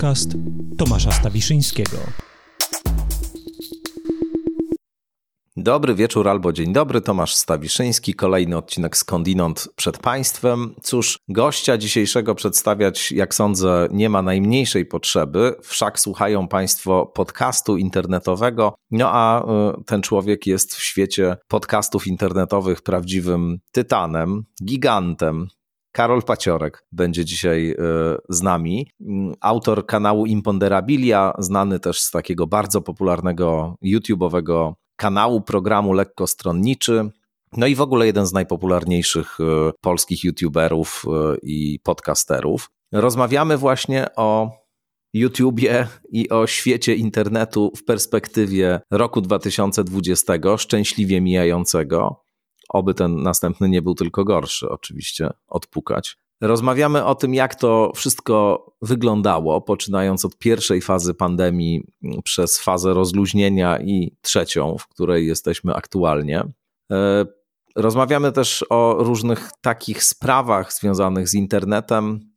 podcast Tomasza Stawiszyńskiego. Dobry wieczór albo dzień dobry, Tomasz Stawiszyński, kolejny odcinek Skądinąd przed Państwem. Cóż, gościa dzisiejszego przedstawiać, jak sądzę, nie ma najmniejszej potrzeby, wszak słuchają Państwo podcastu internetowego, no a y, ten człowiek jest w świecie podcastów internetowych prawdziwym tytanem, gigantem, Karol Paciorek będzie dzisiaj e, z nami. Autor kanału Imponderabilia, znany też z takiego bardzo popularnego YouTube'owego kanału, programu Lekkostronniczy. No i w ogóle jeden z najpopularniejszych e, polskich YouTuberów e, i podcasterów. Rozmawiamy właśnie o YouTubie i o świecie internetu w perspektywie roku 2020, szczęśliwie mijającego oby ten następny nie był tylko gorszy, oczywiście, odpukać. Rozmawiamy o tym, jak to wszystko wyglądało, poczynając od pierwszej fazy pandemii przez fazę rozluźnienia i trzecią, w której jesteśmy aktualnie. E, rozmawiamy też o różnych takich sprawach związanych z internetem,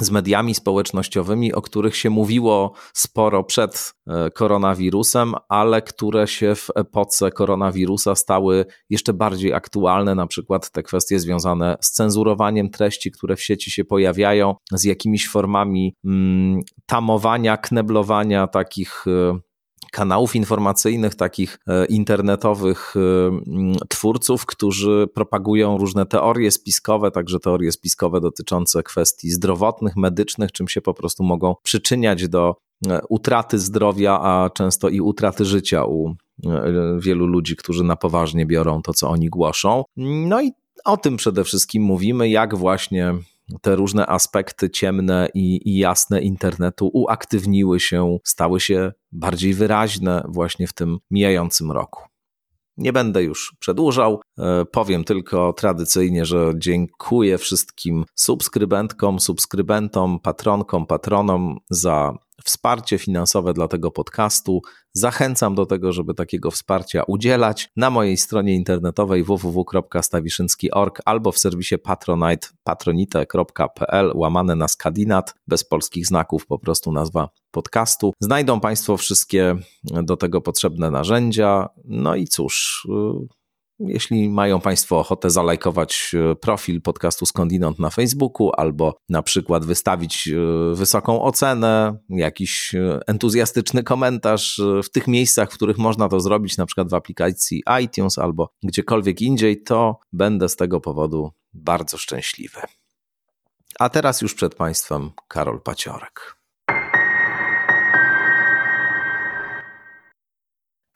z mediami społecznościowymi, o których się mówiło sporo przed e, koronawirusem, ale które się w epoce koronawirusa stały jeszcze bardziej aktualne, na przykład te kwestie związane z cenzurowaniem treści, które w sieci się pojawiają, z jakimiś formami mm, tamowania, kneblowania takich e, kanałów informacyjnych, takich e, internetowych e, twórców, którzy propagują różne teorie spiskowe, także teorie spiskowe dotyczące kwestii zdrowotnych, medycznych, czym się po prostu mogą przyczyniać do e, utraty zdrowia, a często i utraty życia u wielu ludzi, którzy na poważnie biorą to, co oni głoszą. No i o tym przede wszystkim mówimy, jak właśnie te różne aspekty ciemne i, i, jasne internetu uaktywniły się, stały się bardziej wyraźne właśnie w tym mijającym roku. Nie będę już przedłużał. E, powiem tylko tradycyjnie, że dziękuję wszystkim subskrybentkom, subskrybentom, patronkom, patronom za wsparcie finansowe dla tego podcastu. Zachęcam do tego, żeby takiego wsparcia udzielać na mojej stronie internetowej www.stawiszynski.org albo w serwisie patronite patronite.pl łamane na skadinat bez polskich znaków, po prostu nazwa podcastu. Znajdą Państwo wszystkie do tego potrzebne narzędzia. No i cóż, y, jeśli mają Państwo ochotę zalajkować e, profil podcastu Skądinąd na Facebooku albo na przykład wystawić e, wysoką ocenę, jakiś e, entuzjastyczny komentarz w tych miejscach, w których można to zrobić, na przykład w aplikacji iTunes albo gdziekolwiek indziej, to będę z tego powodu bardzo szczęśliwy. A teraz już przed Państwem Karol Paciorek.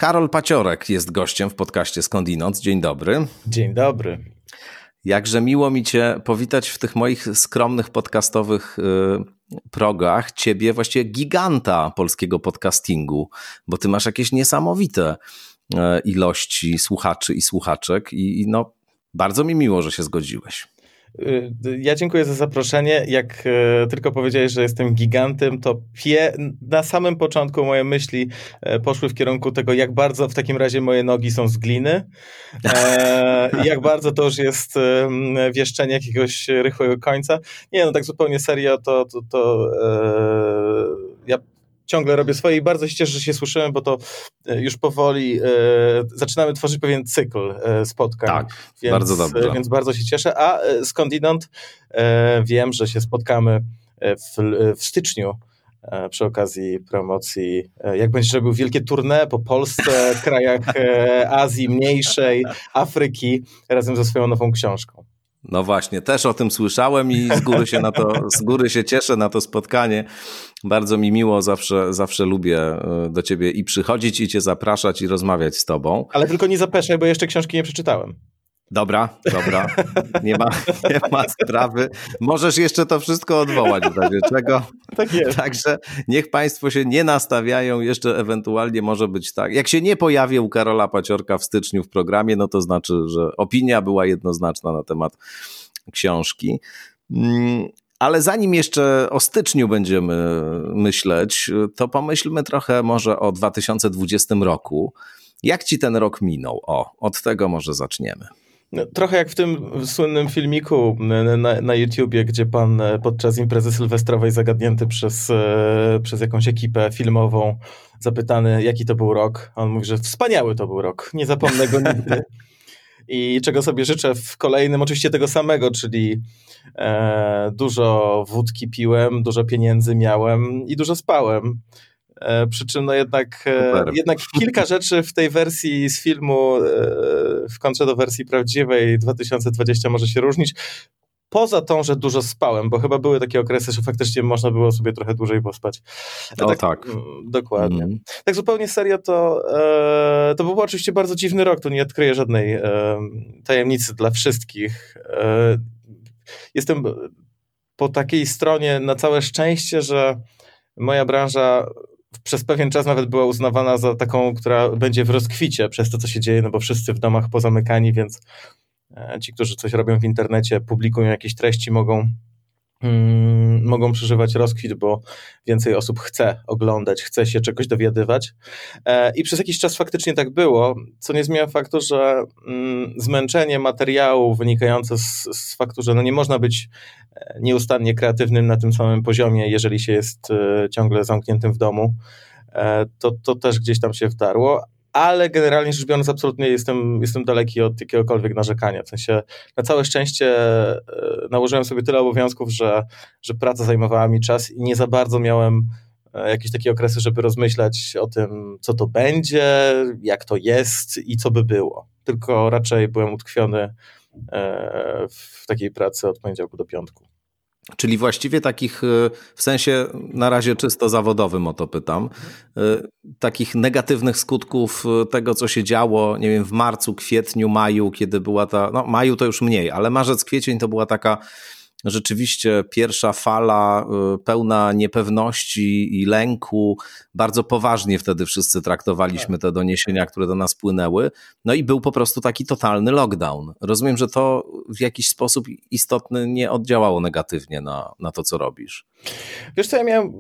Karol Paciorek jest gościem w podcaście Skądinąd. Dzień dobry. Dzień dobry. Jakże miło mi Cię powitać w tych moich skromnych podcastowych y, progach. Ciebie właściwie giganta polskiego podcastingu, bo Ty masz jakieś niesamowite y, ilości słuchaczy i słuchaczek i, i no, bardzo mi miło, że się zgodziłeś. Y, ja dziękuję za zaproszenie. Jak e, tylko powiedziałeś, że jestem gigantem, to pie, na samym początku moje myśli e, poszły w kierunku tego, jak bardzo w takim razie moje nogi są z gliny. E, jak bardzo to już jest wieszczenie jakiegoś rychłego końca. Nie, no tak zupełnie serio, to, to, to ja ciągle robię swoje i bardzo się cieszę, że się słyszymy, bo to e, już powoli e, zaczynamy tworzyć pewien cykl e, spotkań. Tak, więc, bardzo dobrze. Więc bardzo się cieszę. A e, skądinąd e, wiem, że się spotkamy w, w styczniu e, przy okazji promocji, jak będziesz robił wielkie tournée po Polsce, krajach Azji mniejszej, Afryki, razem ze swoją nową książką. No właśnie, też o tym słyszałem i z góry się na to, z góry się cieszę na to spotkanie. Bardzo mi miło, zawsze, zawsze lubię e, do ciebie i przychodzić, i cię zapraszać, i rozmawiać z tobą. Ale tylko nie zapeszaj, bo jeszcze książki nie przeczytałem. Dobra, dobra. Nie ma, nie ma sprawy. Możesz jeszcze to wszystko odwołać w razie czego. Tak jest. Także niech Państwo się nie nastawiają. Jeszcze ewentualnie może być tak. Jak się nie pojawi u Karola Paciorka w styczniu w programie, no to znaczy, że opinia była jednoznaczna na temat książki. Mm, ale zanim jeszcze o styczniu będziemy myśleć, to pomyślmy trochę może o 2020 roku. Jak ci ten rok minął? O, od tego może zaczniemy. No, trochę jak w tym słynnym filmiku na, na, na, YouTubie, gdzie pan e, podczas imprezy sylwestrowej zagadnięty przez, e, przez jakąś ekipę filmową, zapytany, jaki to był rok. On mówi, że wspaniały to był rok, nie zapomnę go nigdy. I czego sobie życzę w kolejnym, oczywiście tego samego, czyli e, dużo wódki piłem, dużo pieniędzy miałem i dużo spałem. E, przy czym no jednak, e, jednak kilka rzeczy w tej wersji z filmu e, w kontrze do wersji prawdziwej 2020 może się różnić. Poza tą, że dużo spałem, bo chyba były takie okresy, że faktycznie można było sobie trochę dłużej pospać. O tak. tak. Mm, dokładnie. Mm. Tak zupełnie serio to, e, to był oczywiście bardzo dziwny rok, tu nie odkryję żadnej e, tajemnicy dla wszystkich. E, jestem po takiej stronie na całe szczęście, że moja branża przez pewien czas nawet była uznawana za taką, która będzie w rozkwicie przez to, co się dzieje, no bo wszyscy w domach pozamykani, więc e, ci, którzy coś robią w internecie, publikują jakieś treści, mogą mm, mogą przeżywać rozkwit, bo więcej osób chce oglądać, chce się czegoś dowiadywać. E, I przez jakiś czas faktycznie tak było, co nie zmienia faktu, że mm, zmęczenie materiału wynikające z, z faktu, że no nie można być e, nieustannie kreatywnym na tym samym poziomie, jeżeli się jest e, ciągle zamkniętym w domu, to, to też gdzieś tam się wdarło, ale generalnie rzecz biorąc, absolutnie jestem, jestem daleki od jakiegokolwiek narzekania. W sensie, na całe szczęście e, nałożyłem sobie tyle obowiązków, że, że praca zajmowała mi czas i nie za bardzo miałem e, jakieś takie okresy, żeby rozmyślać o tym, co to będzie, jak to jest i co by było. Tylko raczej byłem utkwiony e, w takiej pracy od poniedziałku do piątku. Czyli właściwie takich, e, w sensie na razie czysto zawodowym o to pytam, e, takich negatywnych skutków e, tego, co się działo, nie wiem, w marcu, kwietniu, maju, kiedy była ta, no maju to już mniej, ale marzec, kwiecień to była taka rzeczywiście pierwsza fala y, pełna niepewności i lęku. Bardzo poważnie wtedy wszyscy traktowaliśmy te doniesienia, które do nas płynęły. No i był po prostu taki totalny lockdown. Rozumiem, że to w jakiś sposób istotny nie oddziałało negatywnie na, na to, co robisz. Wiesz co, ja miałem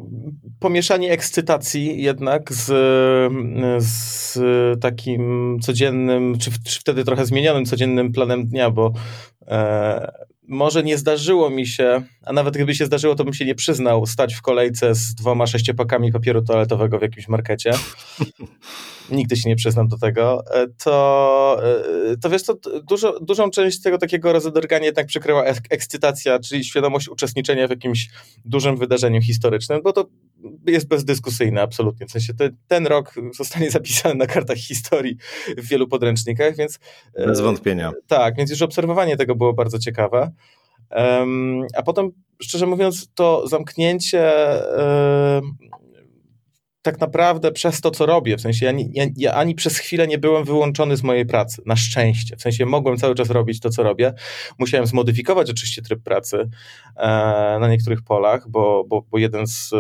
pomieszanie ekscytacji jednak z, z takim codziennym, czy, czy wtedy trochę zmienionym codziennym planem dnia, bo e, może nie zdarzyło mi się, a nawet gdyby się zdarzyło, to bym się nie przyznał, stać w kolejce z dwoma sześciopakami papieru toaletowego w jakimś markecie. Nigdy się nie przyznam do tego. E, to, e, to wiesz, to dużo, dużą część tego takiego rozedrgania jednak przykryła ekscytacja, czyli świadomość uczestniczenia w jakimś dużym wydarzeniu historycznym, bo to jest bezdyskusyjne absolutnie. W sensie te, ten rok zostanie zapisany na kartach historii w wielu podręcznikach, więc... E, Bez wątpienia. Tak, więc już obserwowanie tego było bardzo ciekawe. A potem, szczerze mówiąc, to zamknięcie tak naprawdę przez to, co robię, w sensie ja, ja, ja, ani przez chwilę nie byłem wyłączony z mojej pracy, na szczęście, w sensie mogłem cały czas robić to, co robię. Musiałem zmodyfikować oczywiście tryb pracy e, na niektórych polach, bo, bo, bo jeden z e,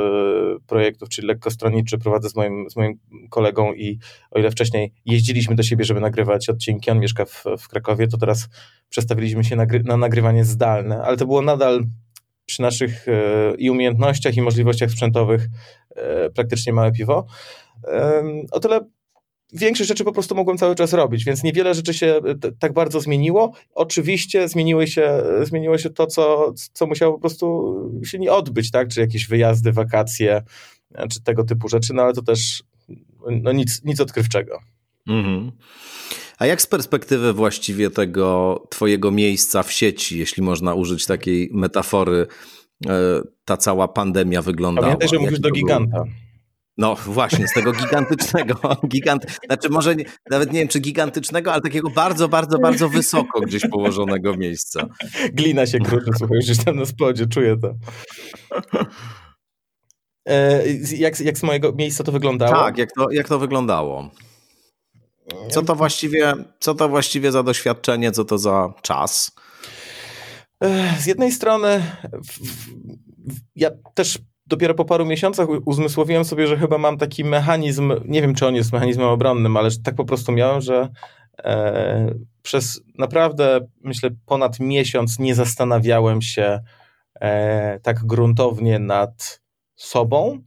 projektów, czyli lekkostronniczy, prowadzę z moim, z moim kolegą i o ile wcześniej jeździliśmy do siebie, żeby nagrywać odcinki, on mieszka w, w Krakowie, to teraz przestawiliśmy się nagry na nagrywanie zdalne, ale to było nadal przy naszych e, i umiejętnościach, i możliwościach sprzętowych e, praktycznie małe piwo. O tyle większość rzeczy po prostu mogłem cały czas robić, więc niewiele rzeczy się tak bardzo zmieniło. Oczywiście zmieniły się, zmieniło się to, co, co musiało po prostu się nie odbyć, tak? czy jakieś wyjazdy, wakacje, czy tego typu rzeczy, no ale to też no nic, nic odkrywczego. Mhm. A jak z perspektywy właściwie tego twojego miejsca w sieci, jeśli można użyć takiej metafory, e, ta cała pandemia wyglądała? Pamiętaj, że mówisz do giganta. No właśnie, z tego gigantycznego, gigant, znaczy może nie, nawet nie wiem czy gigantycznego, ale takiego bardzo, bardzo, bardzo wysoko gdzieś położonego miejsca. Glina się kruszy, słuchaj, już tam na spodzie, czuję to. E, jak, jak z mojego miejsca to wyglądało? Tak, jak to, jak to wyglądało? Co to właściwie, co to właściwie za doświadczenie, co to za czas? Z jednej strony ja też dopiero po paru miesiącach uzmysłowiłem sobie, że chyba mam taki mechanizm, nie wiem czy on jest mechanizmem obronnym, ale tak po prostu miałem, że e, przez naprawdę myślę ponad miesiąc nie zastanawiałem się e, tak gruntownie nad sobą,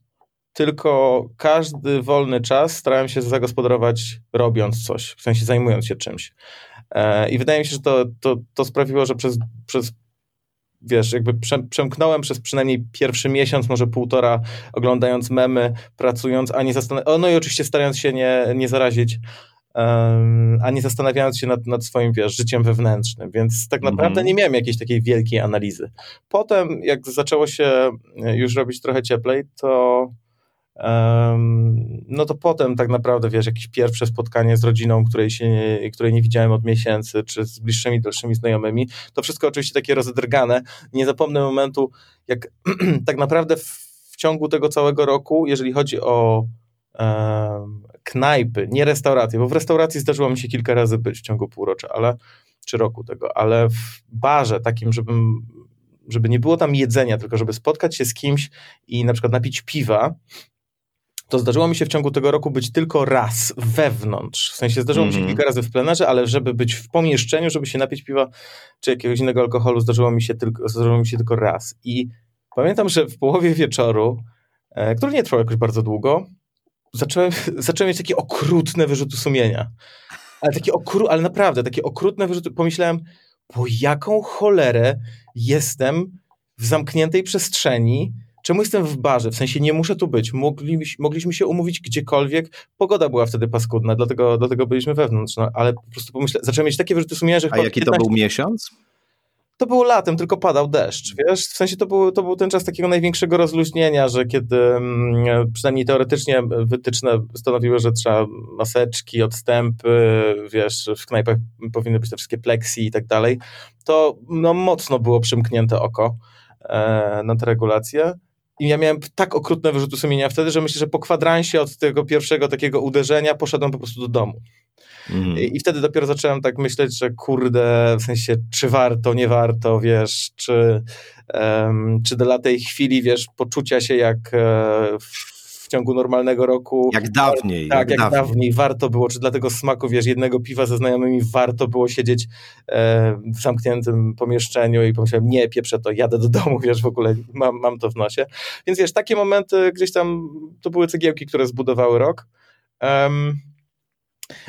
tylko każdy wolny czas starałem się zagospodarować robiąc coś, w sensie zajmując się czymś. I wydaje mi się, że to, to, to sprawiło, że przez, przez wiesz, jakby przemknąłem przez przynajmniej pierwszy miesiąc, może półtora, oglądając memy, pracując, a nie zastanawiając, no i oczywiście starając się nie, nie zarazić, um, a nie zastanawiając się nad, nad swoim, wiesz, życiem wewnętrznym, więc tak naprawdę mm nie miałem jakiejś takiej wielkiej analizy. Potem, jak zaczęło się już robić trochę cieplej, to no to potem tak naprawdę, wiesz, jakieś pierwsze spotkanie z rodziną, której, się nie, której nie widziałem od miesięcy, czy z bliższymi, dalszymi znajomymi, to wszystko oczywiście takie rozedrgane. Nie zapomnę momentu, jak tak naprawdę w, w ciągu tego całego roku, jeżeli chodzi o um, knajpy, nie restauracje, bo w restauracji zdarzyło mi się kilka razy być w ciągu półrocza, ale, czy roku tego, ale w barze takim, żebym żeby nie było tam jedzenia, tylko żeby spotkać się z kimś i na przykład napić piwa, to zdarzyło mi się w ciągu tego roku być tylko raz wewnątrz. W sensie zdarzyło mm -hmm. mi się mhm. kilka razy w plenerze, ale żeby być w pomieszczeniu, żeby się napić piwa czy jakiegoś innego alkoholu, zdarzyło mi się tylko, zdarzyło mi się tylko raz. I pamiętam, że w połowie wieczoru, e, który nie trwał jakoś bardzo długo, zacząłem, zacząłem mieć takie okrutne wyrzuty sumienia. Ale takie okru, ale naprawdę, takie okrutne wyrzuty. Pomyślałem, po jaką cholerę jestem w zamkniętej przestrzeni, Czemu jestem w barze? W sensie nie muszę tu być. Mogliśmy, mogliśmy się umówić gdziekolwiek. Pogoda była wtedy paskudna, dlatego, dlatego byliśmy wewnątrz. No, ale po prostu pomyślę, zacząłem mieć takie wyrzuty sumienia, że A jaki 15... to był miesiąc? To było latem, tylko padał deszcz, wiesz? W sensie to był, to był ten czas takiego największego rozluźnienia, że kiedy mm, przynajmniej teoretycznie wytyczne stanowiły, że trzeba maseczki, odstępy, wiesz, w knajpach powinny być te wszystkie pleksji i tak dalej, to no, mocno było przymknięte oko e, na te regulacje. I ja miałem tak okrutne wyrzuty sumienia wtedy, że myślę, że po kwadransie od tego pierwszego takiego uderzenia poszedłem po prostu do domu. Mm. I, I, wtedy dopiero zacząłem tak myśleć, że kurde, w sensie, czy warto, nie warto, wiesz, czy, um, czy dla tej chwili, wiesz, poczucia się jak e, w ciągu normalnego roku. Jak dawniej. Tak, jak, jak dawniej. dawniej. Warto było, czy dla tego smaku, wiesz, jednego piwa ze znajomymi warto było siedzieć e, w zamkniętym pomieszczeniu i pomyślałem, nie, pieprzę to, jadę do domu, wiesz, w ogóle mam, mam to w nosie. Więc wiesz, takie momenty gdzieś tam, to były cegiełki, które zbudowały rok. Um,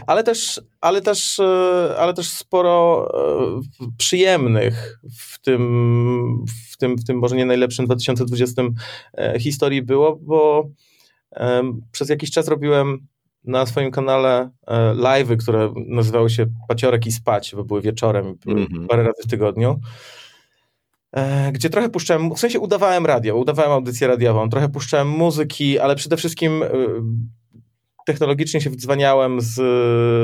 ale też, ale też, e, ale też sporo e, przyjemnych w tym, w tym, w tym może nie najlepszym 2020 e, historii było, bo przez jakiś czas robiłem na swoim kanale live'y, które nazywały się Paciorek i Spać, bo były wieczorem, mm -hmm. parę razy w tygodniu gdzie trochę puszczałem, w sensie udawałem radio, udawałem audycję radiową, trochę puszczałem muzyki, ale przede wszystkim technologicznie się wdzwaniałem z,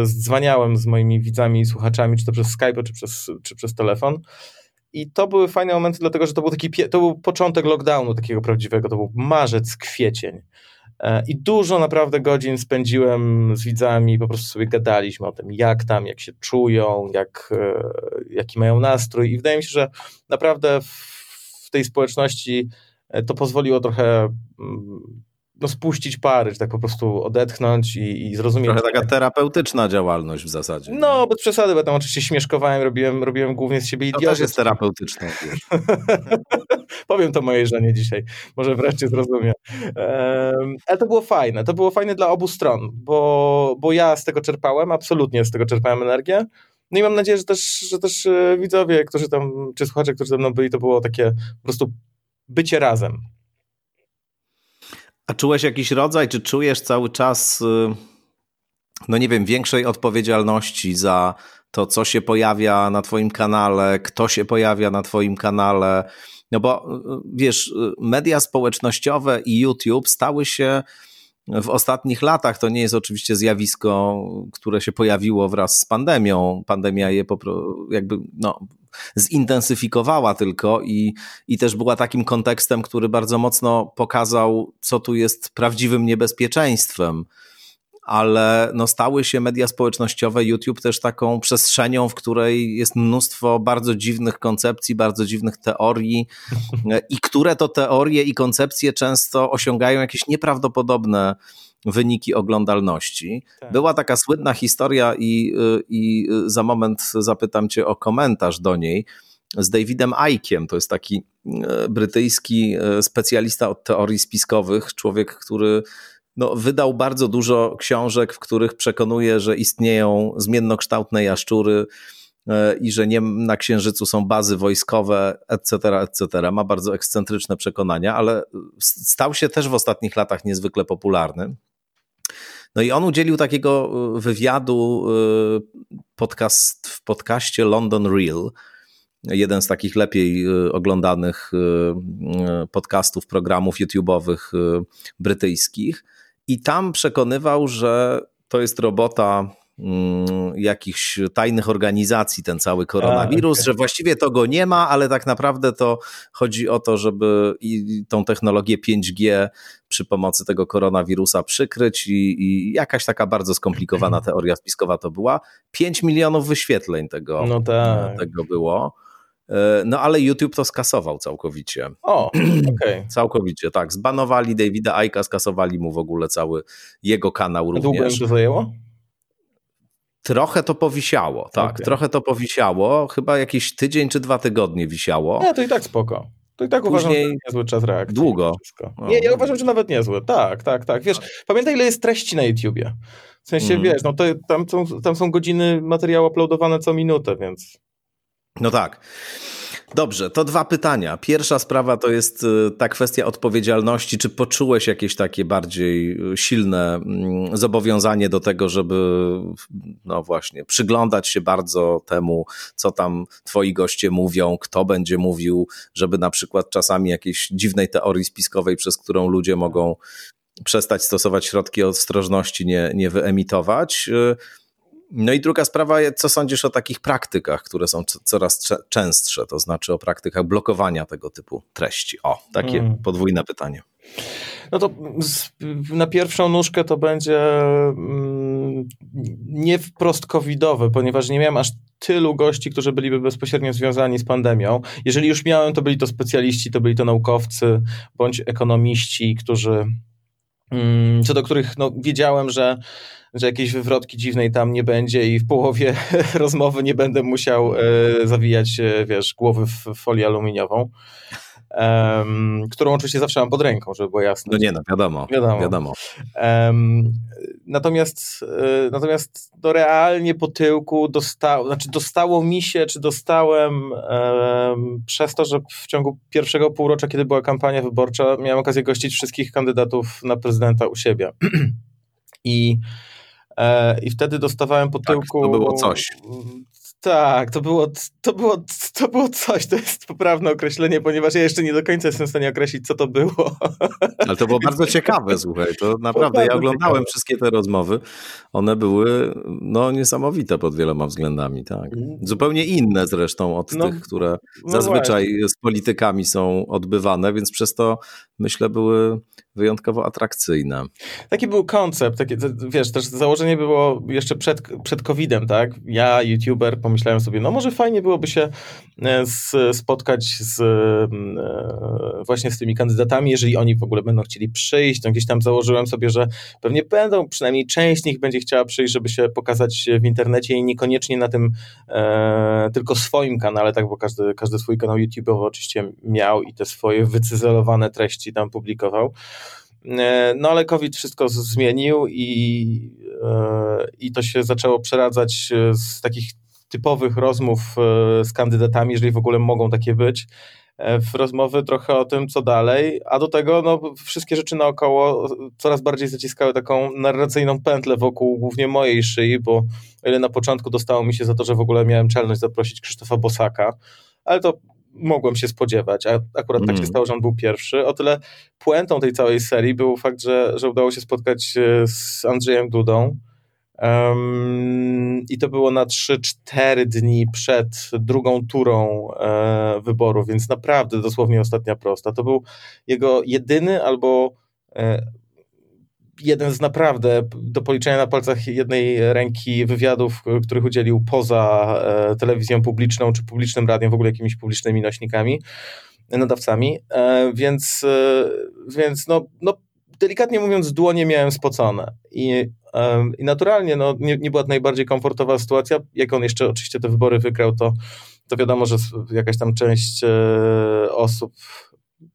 zdzwaniałem z moimi widzami i słuchaczami, czy to przez Skype, czy przez, czy przez telefon. I to były fajne momenty, dlatego że to był taki to był początek lockdownu takiego prawdziwego, to był marzec, kwiecień. E, I dużo naprawdę godzin spędziłem z widzami, po prostu sobie gadaliśmy o tym, jak tam, jak się czują, jak, e, jaki mają nastrój. I wydaje mi się, że naprawdę w tej społeczności e, to pozwoliło trochę mm, no, spuścić pary, czy tak po prostu odetchnąć i, i zrozumieć. Trochę taka terapeutyczna działalność w zasadzie. No, bez przesady, bo tam oczywiście śmieszkowałem, robiłem, robiłem głównie z siebie idiotę. To też jest terapeutyczne. Powiem to mojej żonie dzisiaj, może wreszcie zrozumie. Um, ale to było fajne, to było fajne dla obu stron, bo, bo ja z tego czerpałem, absolutnie z tego czerpałem energię. No i mam nadzieję, że też, że też e, widzowie, którzy tam, czy słuchacze, którzy ze mną byli, to było takie po prostu bycie razem a czułeś jakiś rodzaj, czy czujesz cały czas, y, no nie wiem, większej odpowiedzialności za to, co się pojawia na Twoim kanale, kto się pojawia na Twoim kanale? No bo y, wiesz, y, media społecznościowe i YouTube stały się w ostatnich latach. To nie jest oczywiście zjawisko, które się pojawiło wraz z pandemią. Pandemia je jakby no, zintensyfikowała tylko i, i też była takim kontekstem, który bardzo mocno pokazał, co tu jest prawdziwym niebezpieczeństwem. Ale no stały się media społecznościowe, YouTube też taką przestrzenią, w której jest mnóstwo bardzo dziwnych koncepcji, bardzo dziwnych teorii. I które to teorie i koncepcje często osiągają jakieś nieprawdopodobne wyniki oglądalności. Tak. Była taka słynna historia i, i za moment zapytam cię o komentarz do niej z Davidem Ickiem. To jest taki e, brytyjski specjalista od teorii spiskowych, człowiek, który no, wydał bardzo dużo książek, w których przekonuje, że istnieją zmiennokształtne jaszczury i że nie na Księżycu są bazy wojskowe, etc., etc. Ma bardzo ekscentryczne przekonania, ale stał się też w ostatnich latach niezwykle popularny. No i on udzielił takiego e, wywiadu e, podcast, w podcaście London Real, jeden z takich lepiej oglądanych podcastów, programów YouTube'owych brytyjskich. I tam przekonywał, że to jest robota jakichś tajnych organizacji, ten cały koronawirus, A, okay. że właściwie to go nie ma, ale tak naprawdę to chodzi o to, żeby i tą technologię 5G przy pomocy tego koronawirusa przykryć i, i jakaś taka bardzo skomplikowana teoria spiskowa to była. 5 milionów wyświetleń tego, no tak. tego było. E, no ale YouTube to skasował całkowicie. O, okej. Okay. całkowicie, tak. Zbanowali Davida Aika, skasowali mu w ogóle cały jego kanał również. Długo im to zajęło? Trochę to powisiało, tak. Okay. Trochę to powisiało. Chyba jakiś tydzień czy dwa tygodnie wisiało. Nie, to i tak spoko. To i tak Później uważam, że niezły czas reakcji. Długo. Nie, ja uważam, że nawet niezły. Tak, tak, tak. Wiesz, pamiętaj ile jest treści na YouTubie. W sensie, mm. wiesz, no to tam są, tam są godziny materiału uploadowane co minutę, więc... No tak. Dobrze, to dwa pytania. Pierwsza sprawa to jest y, ta kwestia odpowiedzialności. Czy poczułeś jakieś takie bardziej y, silne mm, zobowiązanie do tego, żeby, no właśnie, przyglądać się bardzo temu, co tam twoi goście mówią, kto będzie mówił, żeby na przykład czasami jakiejś dziwnej teorii spiskowej, przez którą ludzie mogą przestać stosować środki ostrożności, nie, nie wyemitować? No i druga sprawa, co sądzisz o takich praktykach, które są coraz częstsze, to znaczy o praktykach blokowania tego typu treści? O, takie hmm. podwójne pytanie. No to na pierwszą nóżkę to będzie mm, nie wprost covidowe, ponieważ nie miałem aż tylu gości, którzy byliby bezpośrednio związani z pandemią. Jeżeli już miałem, to byli to specjaliści, to byli to naukowcy bądź ekonomiści, którzy mm, co do których no, wiedziałem, że że jakiejś wywrotki dziwnej tam nie będzie i w połowie rozmowy nie będę musiał e, zawijać, e, wiesz, głowy w folię aluminiową. Um, którą oczywiście zawsze mam pod ręką, żeby było jasne. No nie, no wiadomo. Wiadomo. wiadomo. Um, natomiast e, natomiast to realnie po tyłku dostało, znaczy dostało mi się, czy dostałem um, przez to, że w ciągu pierwszego półrocza, kiedy była kampania wyborcza, miałem okazję gościć wszystkich kandydatów na prezydenta u siebie. I i wtedy dostawałem po tyłku... Tak, to było coś. Tak, to było, to, było, to było coś, to jest poprawne określenie, ponieważ ja jeszcze nie do końca jestem w stanie określić, co to było. Ale to było bardzo ciekawe, słuchaj, to naprawdę, ja oglądałem ciekawe. wszystkie te rozmowy, one były no, niesamowite pod wieloma względami, tak. Mm. Zupełnie inne zresztą od no, tych, które no zazwyczaj właśnie. z politykami są odbywane, więc przez to myślę były wyjątkowo atrakcyjne. Taki był koncept, takie, wiesz, też założenie było jeszcze przed, przed COVID-em, tak? Ja, youtuber, pomyślałem sobie, no może fajnie byłoby się e, spotkać z, e, właśnie z tymi kandydatami, jeżeli oni w ogóle będą chcieli przyjść, to gdzieś tam założyłem sobie, że pewnie będą, przynajmniej część z nich będzie chciała przyjść, żeby się pokazać w internecie i niekoniecznie na tym e, tylko swoim kanale, tak, bo każdy, każdy swój kanał YouTube'owy oczywiście miał i te swoje wycyzelowane treści tam publikował. E, no ale COVID wszystko zmienił i, i to się zaczęło przeradzać z takich typowych rozmów z kandydatami, jeżeli w ogóle mogą takie być, w rozmowy trochę o tym, co dalej, a do tego no, wszystkie rzeczy naokoło coraz bardziej zaciskały taką narracyjną pętlę wokół głównie mojej szyi, bo o ile na początku dostało mi się za to, że w ogóle miałem czelność zaprosić Krzysztofa Bosaka, ale to mogłem się spodziewać, a akurat mm. tak się mm. stało, że on był pierwszy. O tyle puentą tej całej serii był fakt, że, że udało się spotkać e, z Andrzejem Dudą. Um, I to było na 3-4 dni przed drugą turą e, wyborów, więc naprawdę dosłownie ostatnia prosta. To był jego jedyny albo e, jeden z naprawdę do policzenia na palcach jednej ręki wywiadów, których udzielił poza e, telewizją publiczną czy publicznym radiem, w ogóle jakimiś publicznymi nośnikami, nadawcami, e, więc, e, więc no, no delikatnie mówiąc dłonie miałem spocone i, i naturalnie no, nie, nie była to najbardziej komfortowa sytuacja, jak on jeszcze oczywiście te wybory wygrał, to, to wiadomo, że jakaś tam część osób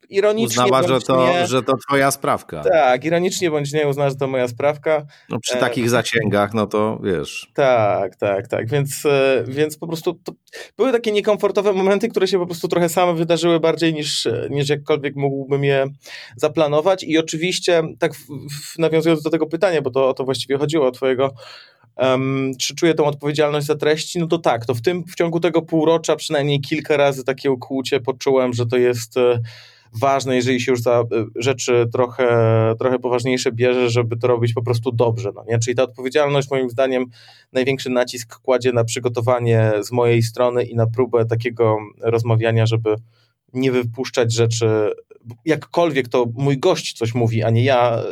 ironicznie Uznała, że to, nie, że to twoja sprawka. Tak, ironicznie bądź nie uznała, że to moja sprawka. No przy e, takich zasięgach, no to wiesz. Tak, tak, tak, więc, e, więc po prostu były takie niekomfortowe momenty, które się po prostu trochę same wydarzyły bardziej niż, niż jakkolwiek mógłbym je zaplanować i oczywiście, tak w, w, nawiązując do tego pytania, bo to o to właściwie chodziło, o twojego Um, czy czuję tą odpowiedzialność za treści? No to tak, to w tym w ciągu tego półrocza przynajmniej kilka razy takie ukłucie poczułem, że to jest e, ważne, jeżeli się już za e, rzeczy trochę, trochę poważniejsze bierze, żeby to robić po prostu dobrze. No nie? Czyli ta odpowiedzialność moim zdaniem największy nacisk kładzie na przygotowanie z mojej strony i na próbę takiego rozmawiania, żeby nie wypuszczać rzeczy, jakkolwiek to mój gość coś mówi, a nie ja,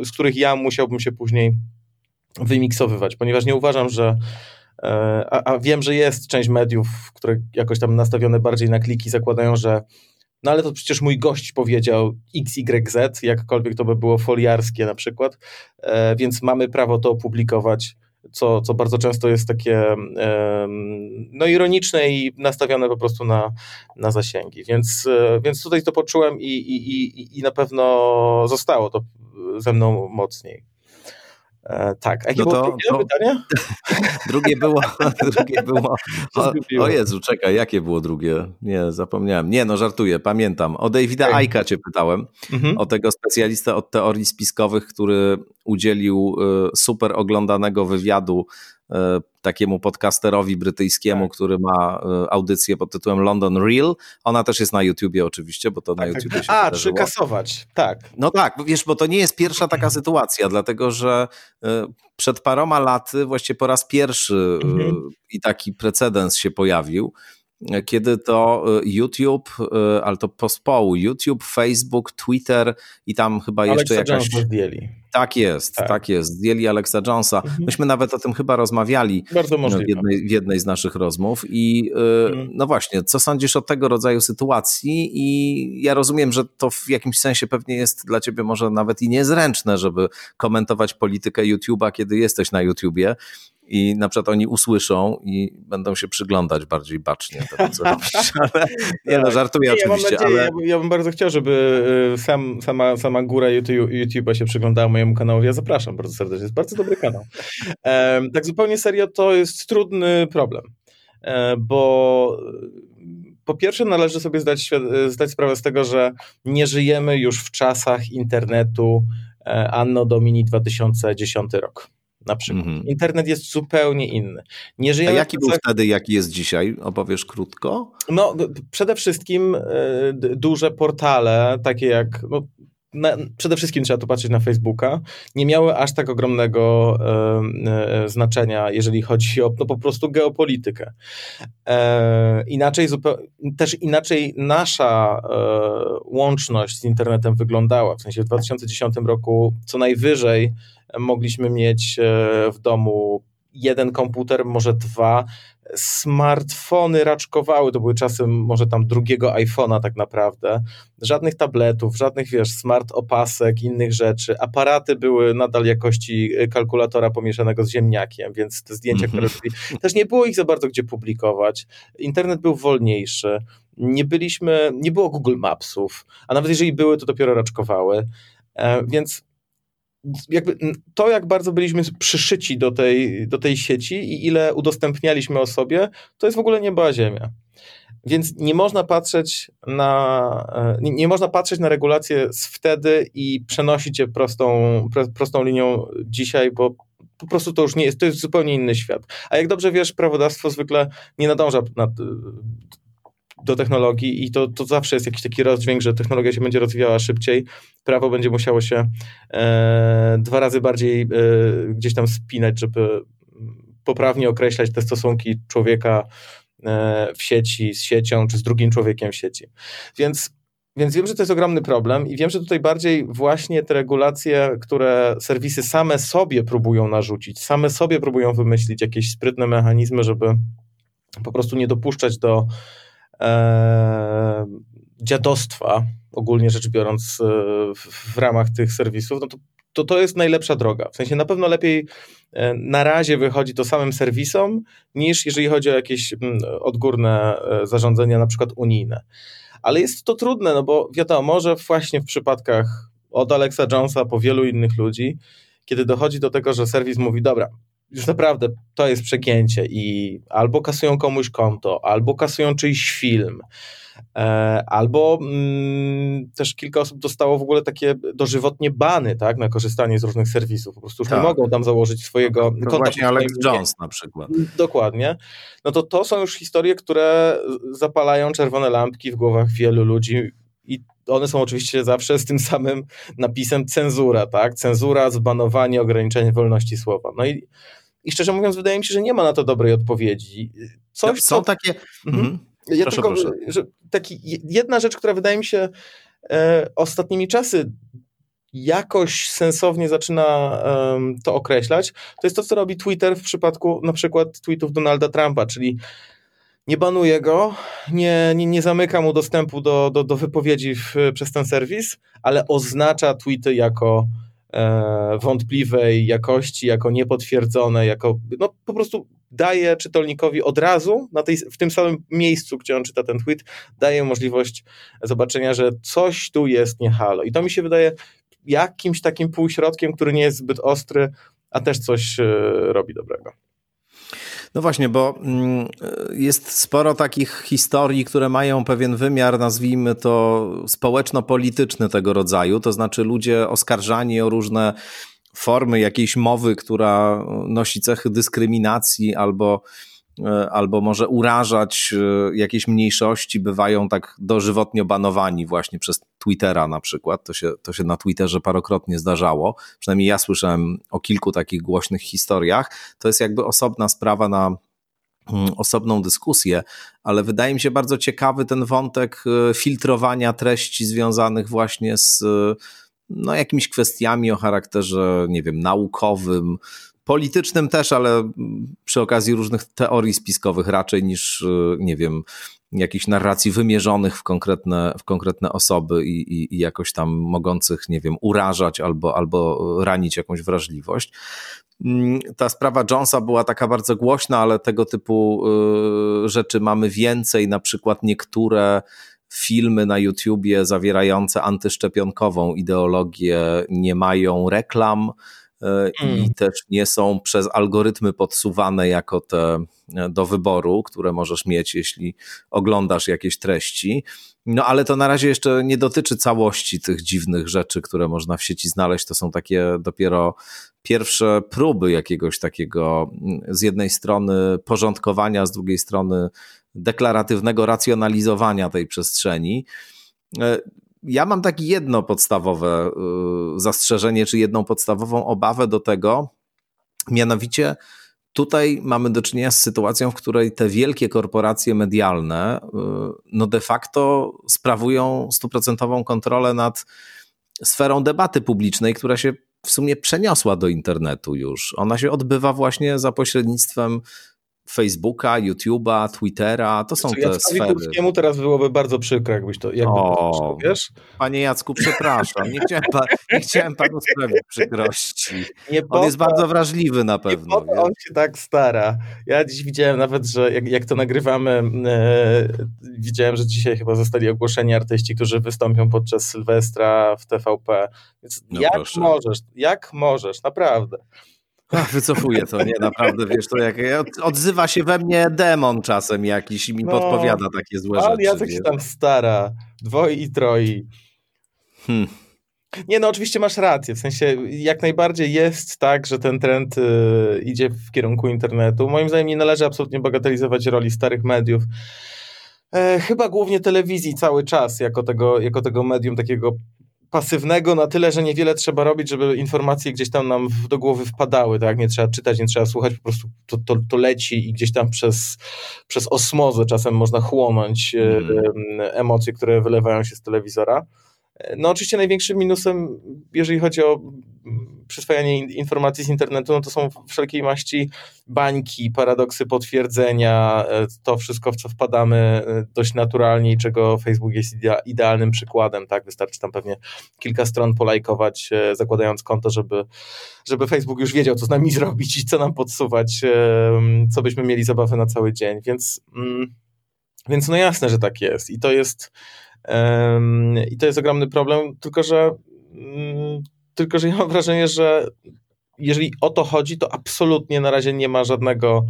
e, z których ja musiałbym się później wymiksowywać, ponieważ nie uważam, że e, a, a, wiem, że jest część mediów, które jakoś tam nastawione bardziej na kliki, zakładają, że no ale to przecież mój gość powiedział XYZ, jakkolwiek to by było foliarskie na przykład, e, więc mamy prawo to opublikować, co, co bardzo często jest takie e, no ironiczne i nastawione po prostu na, na zasięgi. Więc, e, więc tutaj to poczułem i, i, i, i na pewno zostało to ze mną mocniej. E, tak, a jakie no to, było drugie to, pytanie? drugie było, drugie było o, o, Jezu, czekaj, jakie było drugie? Nie, zapomniałem. Nie, no żartuję, pamiętam. O Davida okay. Aika cię pytałem, mhm. o tego specjalistę od teorii spiskowych, który udzielił y, super oglądanego wywiadu takiemu podcasterowi brytyjskiemu, tak. który ma e, audycję pod tytułem London Real. Ona też jest na YouTubie oczywiście, bo to tak, na tak. YouTubie się A, wydarzyło. czy kasować, tak. No tak, wiesz, bo to nie jest pierwsza taka sytuacja, dlatego że e, przed paroma laty właściwie po raz pierwszy mhm. i taki precedens się pojawił, kiedy to YouTube, ale to pospołu, YouTube, Facebook, Twitter i tam chyba Alexa jeszcze jakaś... zdjęli. Tak jest, tak, tak jest. Zdjęli Alexa Jonesa. Mhm. Myśmy nawet o tym chyba rozmawiali Bardzo w jednej, w jednej z naszych rozmów. I mhm. no właśnie, co sądzisz o tego rodzaju sytuacji? I ja rozumiem, że to w jakimś sensie pewnie jest dla ciebie może nawet i niezręczne, żeby komentować politykę YouTube'a, kiedy jesteś na YouTubie i na przykład oni usłyszą i będą się przyglądać bardziej bacznie temu, co robisz. Ale, nie no, żartuję nie, oczywiście. Ja, nadzieję, ale... ja, bym bardzo chciał, żeby y, sam, sama, sama góra YouTube, YouTube'a się przyglądała mojemu kanału. Ja zapraszam bardzo serdecznie. Jest bardzo dobry kanał. tak zupełnie serio, to jest trudny problem, e, bo po pierwsze należy sobie zdać, zdać sprawę z tego, że nie żyjemy już w czasach internetu e, anno domini 2010 rok na przykład. Mm -hmm. Internet jest zupełnie inny. Nie żyjemy A jaki był wtedy, jaki jest dzisiaj? Opowiesz krótko? No, przede wszystkim y, duże portale, takie jak no, na, przede wszystkim trzeba tu patrzeć na Facebooka, nie miały aż tak ogromnego e, e, znaczenia, jeżeli chodzi o no, po prostu geopolitykę. E, inaczej też inaczej nasza e, łączność z internetem wyglądała. W sensie w 2010 roku co najwyżej mogliśmy mieć e, w domu jeden komputer, może dwa. Smartfony raczkowały, to były czasy może tam drugiego iPhone'a tak naprawdę. Żadnych tabletów, żadnych, wiesz, smart opasek, innych rzeczy. Aparaty były nadal jakości kalkulatora pomieszanego z ziemniakiem, więc te zdjęcia, które mhm. robili, też nie było ich za bardzo gdzie publikować. Internet był wolniejszy. Nie byliśmy, nie było Google Mapsów, a nawet jeżeli były, to dopiero raczkowały. E, więc jakby to, jak bardzo byliśmy przyszyci do tej, do tej sieci i ile udostępnialiśmy o sobie, to jest w ogóle nieba ziemia. Więc nie można patrzeć na, e, nie, nie, można patrzeć na regulacje z wtedy i przenosić je prostą, prostą linią dzisiaj, bo po prostu to już nie jest, to jest zupełnie inny świat. A jak dobrze wiesz, prawodawstwo zwykle nie nadąża nad, do technologii i to, to zawsze jest jakiś taki rozdźwięk, że technologia się będzie rozwijała szybciej, prawo będzie musiało się e, dwa razy bardziej e, gdzieś tam spinać, żeby poprawnie określać te stosunki człowieka e, w sieci, z siecią, czy z drugim człowiekiem w sieci. Więc więc wiem, że to jest ogromny problem i wiem, że tutaj bardziej właśnie te regulacje, które serwisy same sobie próbują narzucić, same sobie próbują wymyślić jakieś sprytne mechanizmy, żeby po prostu nie dopuszczać do e, dziadostwa, ogólnie rzecz biorąc, e, w, w ramach tych serwisów, no to, to to jest najlepsza droga. W sensie na pewno lepiej e, na razie wychodzi to samym serwisom, niż jeżeli chodzi o jakieś mm, odgórne e, zarządzenia, na przykład unijne. ale jest to trudne, no bo wiadomo, że właśnie w przypadkach od Alexa Jonesa po wielu innych ludzi, kiedy dochodzi do tego, że serwis mówi, dobra, już naprawdę to jest przegięcie i albo kasują komuś konto, albo kasują czyjś film, e, albo mm, też kilka osób dostało w ogóle takie dożywotnie bany, tak, na korzystanie z różnych serwisów. Po prostu już tak. nie mogą tam założyć swojego no, konta. Właśnie Alex Jones na przykład. Dokładnie. No to to są już historie, które zapalają czerwone lampki w głowach wielu ludzi i one są oczywiście zawsze z tym samym napisem cenzura, tak? Cenzura, zbanowanie, ograniczenie wolności słowa. No i i szczerze mówiąc, wydaje mi się, że nie ma na to dobrej odpowiedzi. Coś, no, są co... takie. Mhm. mhm. Ja proszę, tylko, proszę. Że taki, jedna rzecz, która wydaje mi się e, ostatnimi czasy jakoś sensownie zaczyna um, to określać, to jest to, co robi Twitter w przypadku na przykład tweetów Donalda Trumpa, czyli nie banuje go, nie, nie, nie zamyka mu dostępu do, do, do wypowiedzi w, przez ten serwis, ale oznacza tweety jako wątpliwej jakości, jako niepotwierdzone, jako no po prostu daje czytelnikowi od razu na tej, w tym samym miejscu, gdzie on czyta ten tweet, daje możliwość zobaczenia, że coś tu jest nie halo. I to mi się wydaje jakimś takim półśrodkiem, który nie jest zbyt ostry, a też coś e, robi dobrego. No właśnie, bo mm, jest sporo takich historii, które mają pewien wymiar, nazwijmy to społeczno-polityczny tego rodzaju, to znaczy ludzie oskarżani o różne formy jakiejś mowy, która nosi cechy dyskryminacji albo E, albo może urażać e, jakieś mniejszości, bywają tak dożywotnio banowani właśnie przez Twittera na przykład. To się, to się na Twitterze parokrotnie zdarzało. Przynajmniej ja słyszałem o kilku takich głośnych historiach. To jest jakby osobna sprawa na mm, osobną dyskusję, ale wydaje mi się bardzo ciekawy ten wątek e, filtrowania treści związanych właśnie z no, jakimiś kwestiami o charakterze, nie wiem, naukowym, politycznym też, ale przy okazji różnych teorii spiskowych raczej niż, y, nie wiem, jakichś narracji wymierzonych w konkretne, w konkretne osoby i, i, i, jakoś tam mogących, nie wiem, urażać albo, albo ranić jakąś wrażliwość. Mm, ta sprawa Jonesa była taka bardzo głośna, ale tego typu y, rzeczy mamy więcej, na przykład niektóre filmy na YouTubie zawierające antyszczepionkową ideologię nie mają reklam, i mm. też nie są przez algorytmy podsuwane jako te e, do wyboru, które możesz mieć, jeśli oglądasz jakieś treści. No ale to na razie jeszcze nie dotyczy całości tych dziwnych rzeczy, które można w sieci znaleźć. To są takie dopiero pierwsze próby jakiegoś takiego mm, z jednej strony porządkowania, z drugiej strony deklaratywnego racjonalizowania tej przestrzeni. Ja mam takie jedno podstawowe y, zastrzeżenie, czy jedną podstawową obawę do tego, mianowicie tutaj mamy do czynienia z sytuacją, w której te wielkie korporacje medialne y, no de facto sprawują stuprocentową kontrolę nad sferą debaty publicznej, która się w sumie przeniosła do internetu już. Ona się odbywa właśnie za pośrednictwem Facebooka, YouTube'a, Twittera, to są znaczy, te Jackowi sfery. Kurskiemu teraz byłoby bardzo przykro, jakbyś to, jakby o, to wiesz? Panie Jacku, przepraszam, nie chciałem, pa, nie chciałem panu sprawić przykrości. Nie on jest bardzo wrażliwy na pewno. Nie on się tak stara. Ja dziś widziałem nawet, że jak, jak to nagrywamy, e, widziałem, że dzisiaj chyba zostali ogłoszeni artyści, którzy wystąpią podczas Sylwestra w TVP. Więc no jak proszę. możesz, jak możesz, naprawdę. Ach, wycofuję to, nie, naprawdę, wiesz, to jak odzywa się we mnie demon czasem jakiś i mi no, podpowiada takie złe ale rzeczy. Ale Jacek się tam stara, dwoi i troi. Hmm. Nie, no oczywiście masz rację, w sensie jak najbardziej jest tak, że ten trend y, idzie w kierunku internetu. Moim zdaniem nie należy absolutnie bagatelizować roli starych mediów. E, chyba głównie telewizji cały czas, jako tego, jako tego medium takiego pasywnego na tyle, że niewiele trzeba robić, żeby informacje gdzieś tam nam do głowy wpadały, tak? Nie trzeba czytać, nie trzeba słuchać, po prostu to, to, to leci i gdzieś tam przez, przez osmozę czasem można chłonąć mm. emocje, które wylewają się z telewizora. No oczywiście największym minusem, jeżeli chodzi o przyswajanie informacji z internetu, no to są wszelkiej maści bańki, paradoksy potwierdzenia, e, to wszystko, w co wpadamy e, dość naturalnie i czego Facebook jest idealnym przykładem, tak? Wystarczy tam pewnie kilka stron polajkować, e, zakładając konto, żeby, żeby Facebook już wiedział, co z nami zrobić i co nam podsuwać, co byśmy mieli zabawy na cały dzień, więc... Mm, więc no jasne, że tak jest. I to jest I to jest ogromny problem, tylko że, mm, tylko że ja mam wrażenie, że jeżeli o to chodzi, to absolutnie na razie nie ma żadnego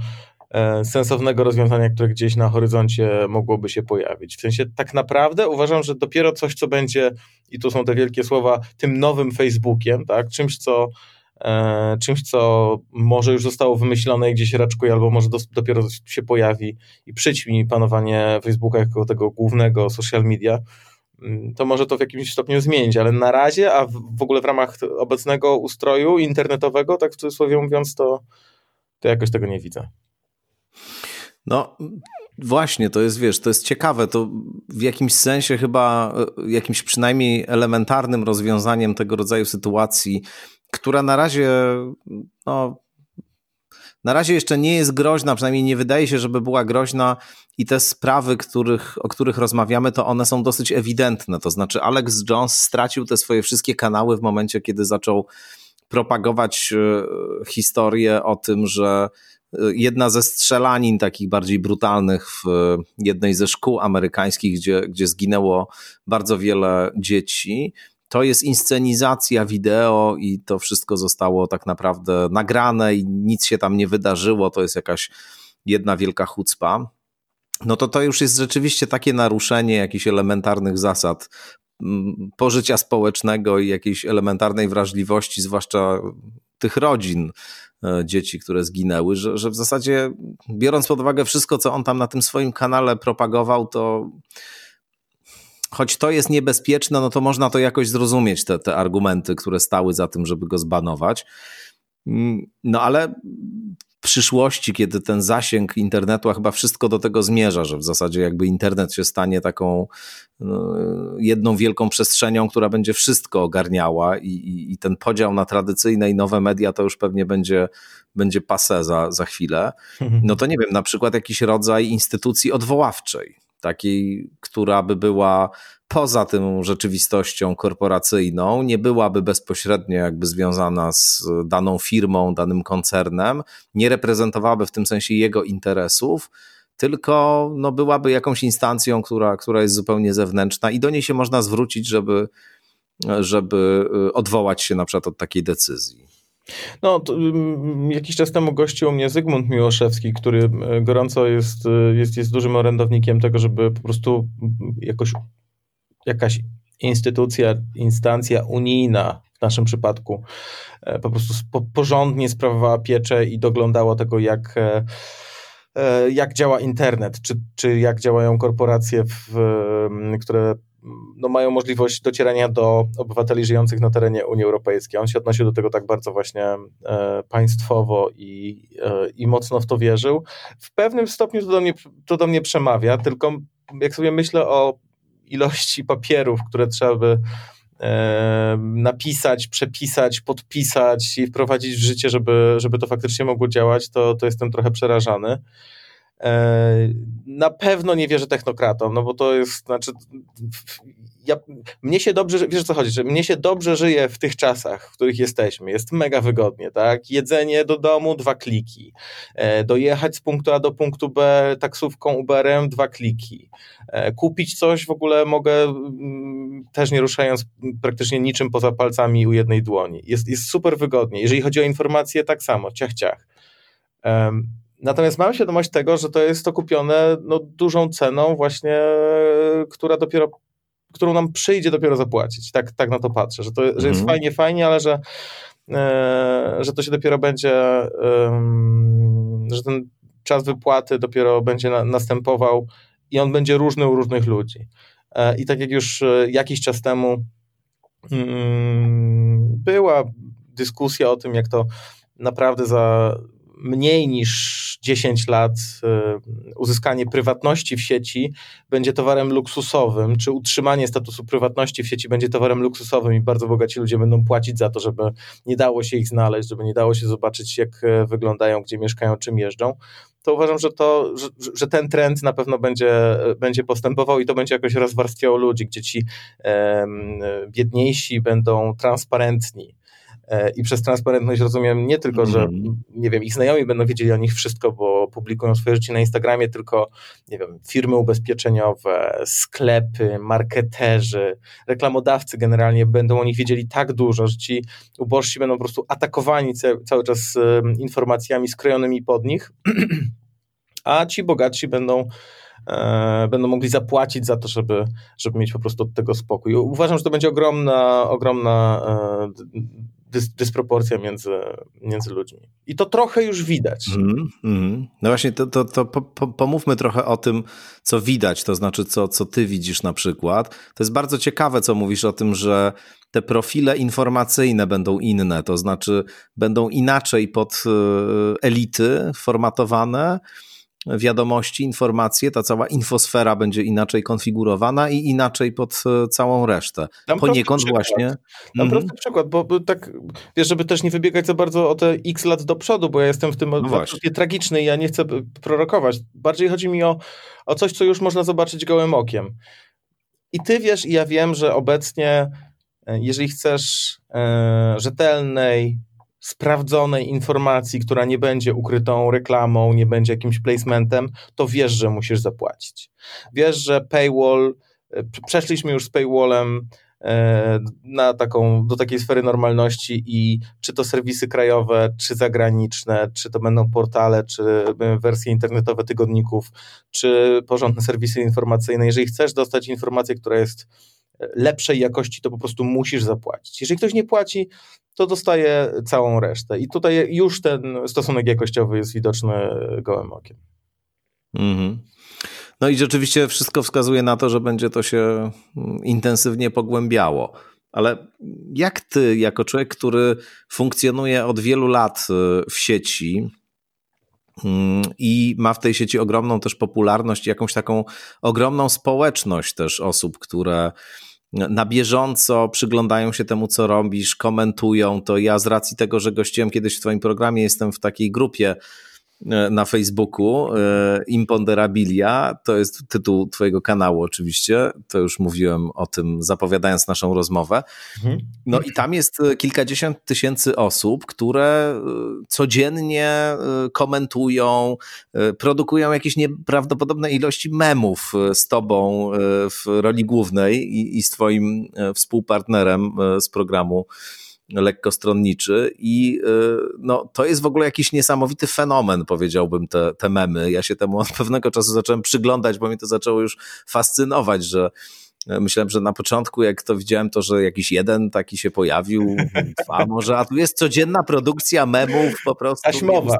e, sensownego rozwiązania, które gdzieś na horyzoncie mogłoby się pojawić. W sensie tak naprawdę uważam, że dopiero coś, co będzie, i tu są te wielkie słowa, tym nowym Facebookiem, tak, czymś, co czymś, co może już zostało wymyślone i gdzieś raczkuje, albo może do, dopiero się pojawi i przyćmi panowanie Facebooka jako tego głównego social media, mm, to może to w jakimś stopniu zmienić, ale na razie, a w ogóle w ramach obecnego ustroju internetowego, tak w cudzysłowie mówiąc, to, to jakoś tego nie widzę. No, właśnie, to jest, wiesz, to jest ciekawe, to w jakimś sensie chyba, e, jakimś przynajmniej elementarnym rozwiązaniem tego rodzaju sytuacji, która na razie, no, na razie jeszcze nie jest groźna, przynajmniej nie wydaje się, żeby była groźna i te sprawy, których, o których rozmawiamy, to one są dosyć ewidentne. To znaczy, Alex Jones stracił te swoje wszystkie kanały w momencie, kiedy zaczął propagować e, historię o tym, że jedna ze strzelanin takich bardziej brutalnych w jednej ze szkół amerykańskich, gdzie, gdzie zginęło bardzo wiele dzieci. To jest inscenizacja wideo i to wszystko zostało tak naprawdę nagrane i nic się tam nie wydarzyło. To jest jakaś jedna wielka chucpa. No to to już jest rzeczywiście takie naruszenie jakichś elementarnych zasad mm, pożycia społecznego i jakiejś elementarnej wrażliwości, zwłaszcza tych rodzin, E, dzieci, które zginęły, że, że w zasadzie biorąc pod uwagę wszystko, co on tam na tym swoim kanale propagował, to choć to jest niebezpieczne, no to można to jakoś zrozumieć, te, te argumenty, które stały za tym, żeby go zbanować. Mm, no ale przyszłości, kiedy ten zasięg internetu, a chyba wszystko do tego zmierza, że w zasadzie jakby internet się stanie taką no, jedną wielką przestrzenią, która będzie wszystko ogarniała i, i, i, ten podział na tradycyjne i nowe media to już pewnie będzie, będzie pase za, za chwilę. Mhm. No to nie wiem, na przykład jakiś rodzaj instytucji odwoławczej, takiej, która by była poza tą rzeczywistością korporacyjną, nie byłaby bezpośrednio jakby związana z daną firmą, danym koncernem, nie reprezentowałaby w tym sensie jego interesów, tylko no, byłaby jakąś instancją, która, która jest zupełnie zewnętrzna i do niej się można zwrócić, żeby, żeby y, odwołać się na przykład od takiej decyzji. No, to, mm, jakiś czas temu gościł mnie Zygmunt Miłoszewski, który y, gorąco jest, y, jest, jest dużym orędownikiem tego, żeby po prostu jakoś jakaś instytucja, instancja unijna w naszym przypadku e, po prostu porządnie sprawowała pieczę i doglądała tego, jak, e, e, jak działa internet, czy, czy jak działają korporacje, w, które no, mają możliwość docierania do obywateli żyjących na terenie Unii Europejskiej. On się odnosił do tego tak bardzo właśnie e, państwowo i, e, i mocno w to wierzył. W pewnym stopniu to do, mnie, to do mnie przemawia, tylko jak sobie myślę o ilości papierów, które trzeba by e, napisać, przepisać, podpisać i wprowadzić w życie, żeby, żeby to faktycznie mogło działać, to, to jestem trochę przerażany. E, na pewno nie wierzę technokratom, no bo to jest, znaczy, ja, mnie się dobrze, wiesz o co chodzi, że mnie się dobrze żyje w tych czasach, w których jesteśmy, jest mega wygodnie, tak, jedzenie do domu, dwa kliki, e, dojechać z punktu A do punktu B taksówką, Uberem, dwa kliki, e, kupić coś w ogóle mogę mm, też nie ruszając praktycznie niczym poza palcami u jednej dłoni, jest, jest super wygodnie, jeżeli chodzi o informacje, tak samo, ciach, ciach. Natomiast mam świadomość tego, że to jest to kupione no, dużą ceną, właśnie, która dopiero, którą nam przyjdzie dopiero zapłacić. Tak, tak na to patrzę, że, to, że jest mhm. fajnie, fajnie, ale że, e, że to się dopiero będzie, e, że ten czas wypłaty dopiero będzie na, następował i on będzie różny u różnych ludzi. E, I tak jak już e, jakiś czas temu mm, była dyskusja o tym, jak to naprawdę za mniej niż 10 lat y, uzyskanie prywatności w sieci będzie towarem luksusowym, czy utrzymanie statusu prywatności w sieci będzie towarem luksusowym i bardzo bogaci ludzie będą płacić za to, żeby nie dało się ich znaleźć, żeby nie dało się zobaczyć, jak e, wyglądają, gdzie mieszkają, czym jeżdżą, to uważam, że, to, że, że, ten trend na pewno będzie, będzie postępował i to będzie jakoś rozwarstwiało ludzi, gdzie ci biedniejsi będą transparentni. E, I przez transparentność rozumiem nie tylko, że mm. nie wiem, ich znajomi będą wiedzieli o nich wszystko, bo publikują swoje życie na Instagramie, tylko nie wiem, firmy ubezpieczeniowe, sklepy, marketerzy, reklamodawcy generalnie będą o nich wiedzieli tak dużo, że ci ubożsi będą po prostu atakowani cały czas informacjami skrojonymi pod nich, a ci bogatsi będą E, będą mogli zapłacić za to, żeby, żeby mieć po prostu od tego spokój. Uważam, że to będzie ogromna, ogromna e, dys, dysproporcja między, między ludźmi. I to trochę już widać. Mm. No właśnie, to, to, to po, po, pomówmy trochę o tym, co widać, to znaczy, co, co ty widzisz na przykład. To jest bardzo ciekawe, co mówisz o tym, że te profile informacyjne będą inne, to znaczy będą inaczej pod e, elity formatowane wiadomości, informacje, ta cała infosfera będzie inaczej konfigurowana i inaczej pod e, całą resztę. Dam Poniekąd właśnie. Dam mhm. prosty przykład, bo, bo, tak, wiesz, żeby też nie wybiegać za bardzo o te x lat do przodu, bo ja jestem w tym no tragiczny i ja nie chcę prorokować. Bardziej chodzi mi o, o coś, co już można zobaczyć gołym okiem. I ty wiesz, i ja wiem, że obecnie, e, jeżeli chcesz e, rzetelnej, sprawdzonej informacji, która nie będzie ukrytą reklamą, nie będzie jakimś placementem, to wiesz, że musisz zapłacić. Wiesz, że paywall, e, przeszliśmy już z paywallem e, na taką, do takiej sfery normalności i czy to serwisy krajowe, czy zagraniczne, czy to będą portale, czy wersje internetowe tygodników, czy porządne serwisy informacyjne. Jeżeli chcesz dostać informację, która jest lepszej jakości, to po prostu musisz zapłacić. Jeżeli ktoś nie płaci, to dostaje całą resztę. I tutaj już ten stosunek jakościowy jest widoczny gołym okiem. Mhm. No i rzeczywiście wszystko wskazuje na to, że będzie to się intensywnie pogłębiało. Ale jak ty, jako człowiek, który funkcjonuje od wielu lat y, w sieci mm, i ma w tej sieci ogromną też popularność, jakąś taką ogromną społeczność też osób, które na bieżąco przyglądają się temu, co robisz, komentują to. Ja z racji tego, że gościłem kiedyś w Twoim programie, jestem w takiej grupie na Facebooku, e, Imponderabilia, to jest tytuł twojego kanału oczywiście, to już mówiłem o tym zapowiadając naszą rozmowę. Mhm. No i tam jest kilkadziesiąt tysięcy osób, które e, codziennie komentują, produkują jakieś nieprawdopodobne ilości memów z tobą w roli głównej i, i z twoim współpartnerem z programu lekkostronniczy i y, no, to jest w ogóle jakiś niesamowity fenomen, powiedziałbym, te, te memy. Ja się temu od pewnego czasu zacząłem przyglądać, bo mnie to zaczęło już fascynować, że e, Myślałem, że na początku, jak to widziałem, to że jakiś jeden taki się pojawił, dwa może, a tu jest codzienna produkcja memów po prostu. Taśmowa.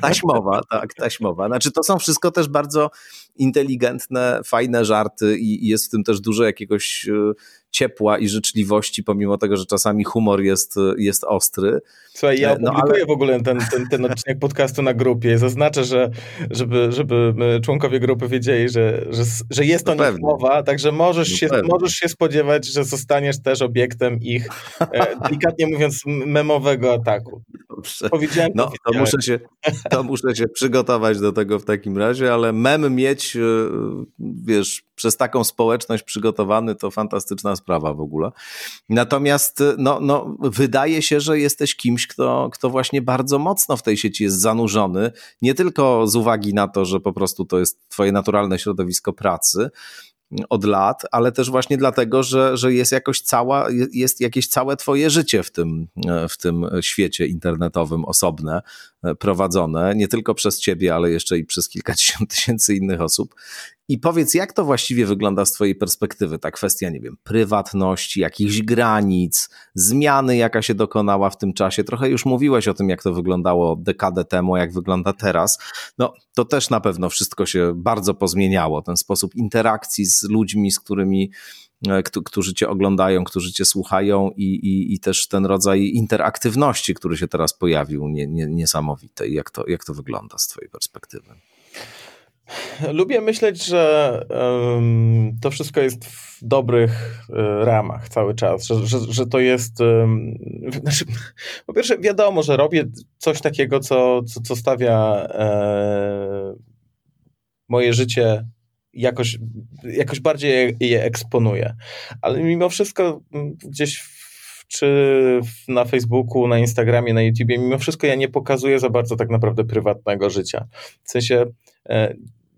Taśmowa, tak, taśmowa. Znaczy to są wszystko też bardzo inteligentne, fajne żarty i, jest w tym też dużo jakiegoś e, ciepła i życzliwości, pomimo tego, że czasami humor jest, jest ostry. Słuchaj, ja no, opublikuję ale... w ogóle ten, ten, ten odcinek podcastu na grupie. Zaznaczę, że żeby, żeby członkowie grupy wiedzieli, że, że, że jest to no mowa, także możesz, no się, możesz się spodziewać, że zostaniesz też obiektem ich, e, delikatnie mówiąc, memowego ataku. Dobrze. Powiedziałem, no, to muszę, się, to muszę się przygotować do tego w takim razie, ale mem mieć, e, wiesz, przez taką społeczność przygotowany, to fantastyczna sprawa w ogóle. Natomiast no, no, wydaje się, że jesteś kimś, kto, kto właśnie bardzo mocno w tej sieci jest zanurzony, nie tylko z uwagi na to, że po prostu to jest twoje naturalne środowisko pracy, od lat, ale też właśnie dlatego, że, że jest jakoś cała, jest jakieś całe twoje życie w tym, w tym świecie internetowym osobne, prowadzone, nie tylko przez ciebie, ale jeszcze i przez kilkadziesiąt tysięcy innych osób. I powiedz, jak to właściwie wygląda z Twojej perspektywy? Ta kwestia, nie wiem, prywatności, jakichś granic, zmiany, jaka się dokonała w tym czasie. Trochę już mówiłeś o tym, jak to wyglądało dekadę temu, jak wygląda teraz. No, to też na pewno wszystko się bardzo pozmieniało. Ten sposób interakcji z ludźmi, z którymi e, którzy cię oglądają, którzy cię słuchają i, i, i też ten rodzaj interaktywności, który się teraz pojawił, nie, nie, niesamowity. Jak to, jak to wygląda z twojej perspektywy? Lubię myśleć, że um, to wszystko jest w dobrych um, ramach cały czas, że, że, że to jest. Um, znaczy, po pierwsze, wiadomo, że robię coś takiego, co, co, co stawia e, moje życie jakoś, jakoś bardziej je, je eksponuje. Ale mimo wszystko gdzieś czy na Facebooku, na Instagramie, na YouTubie, mimo wszystko ja nie pokazuję za bardzo tak naprawdę prywatnego życia. W sensie e,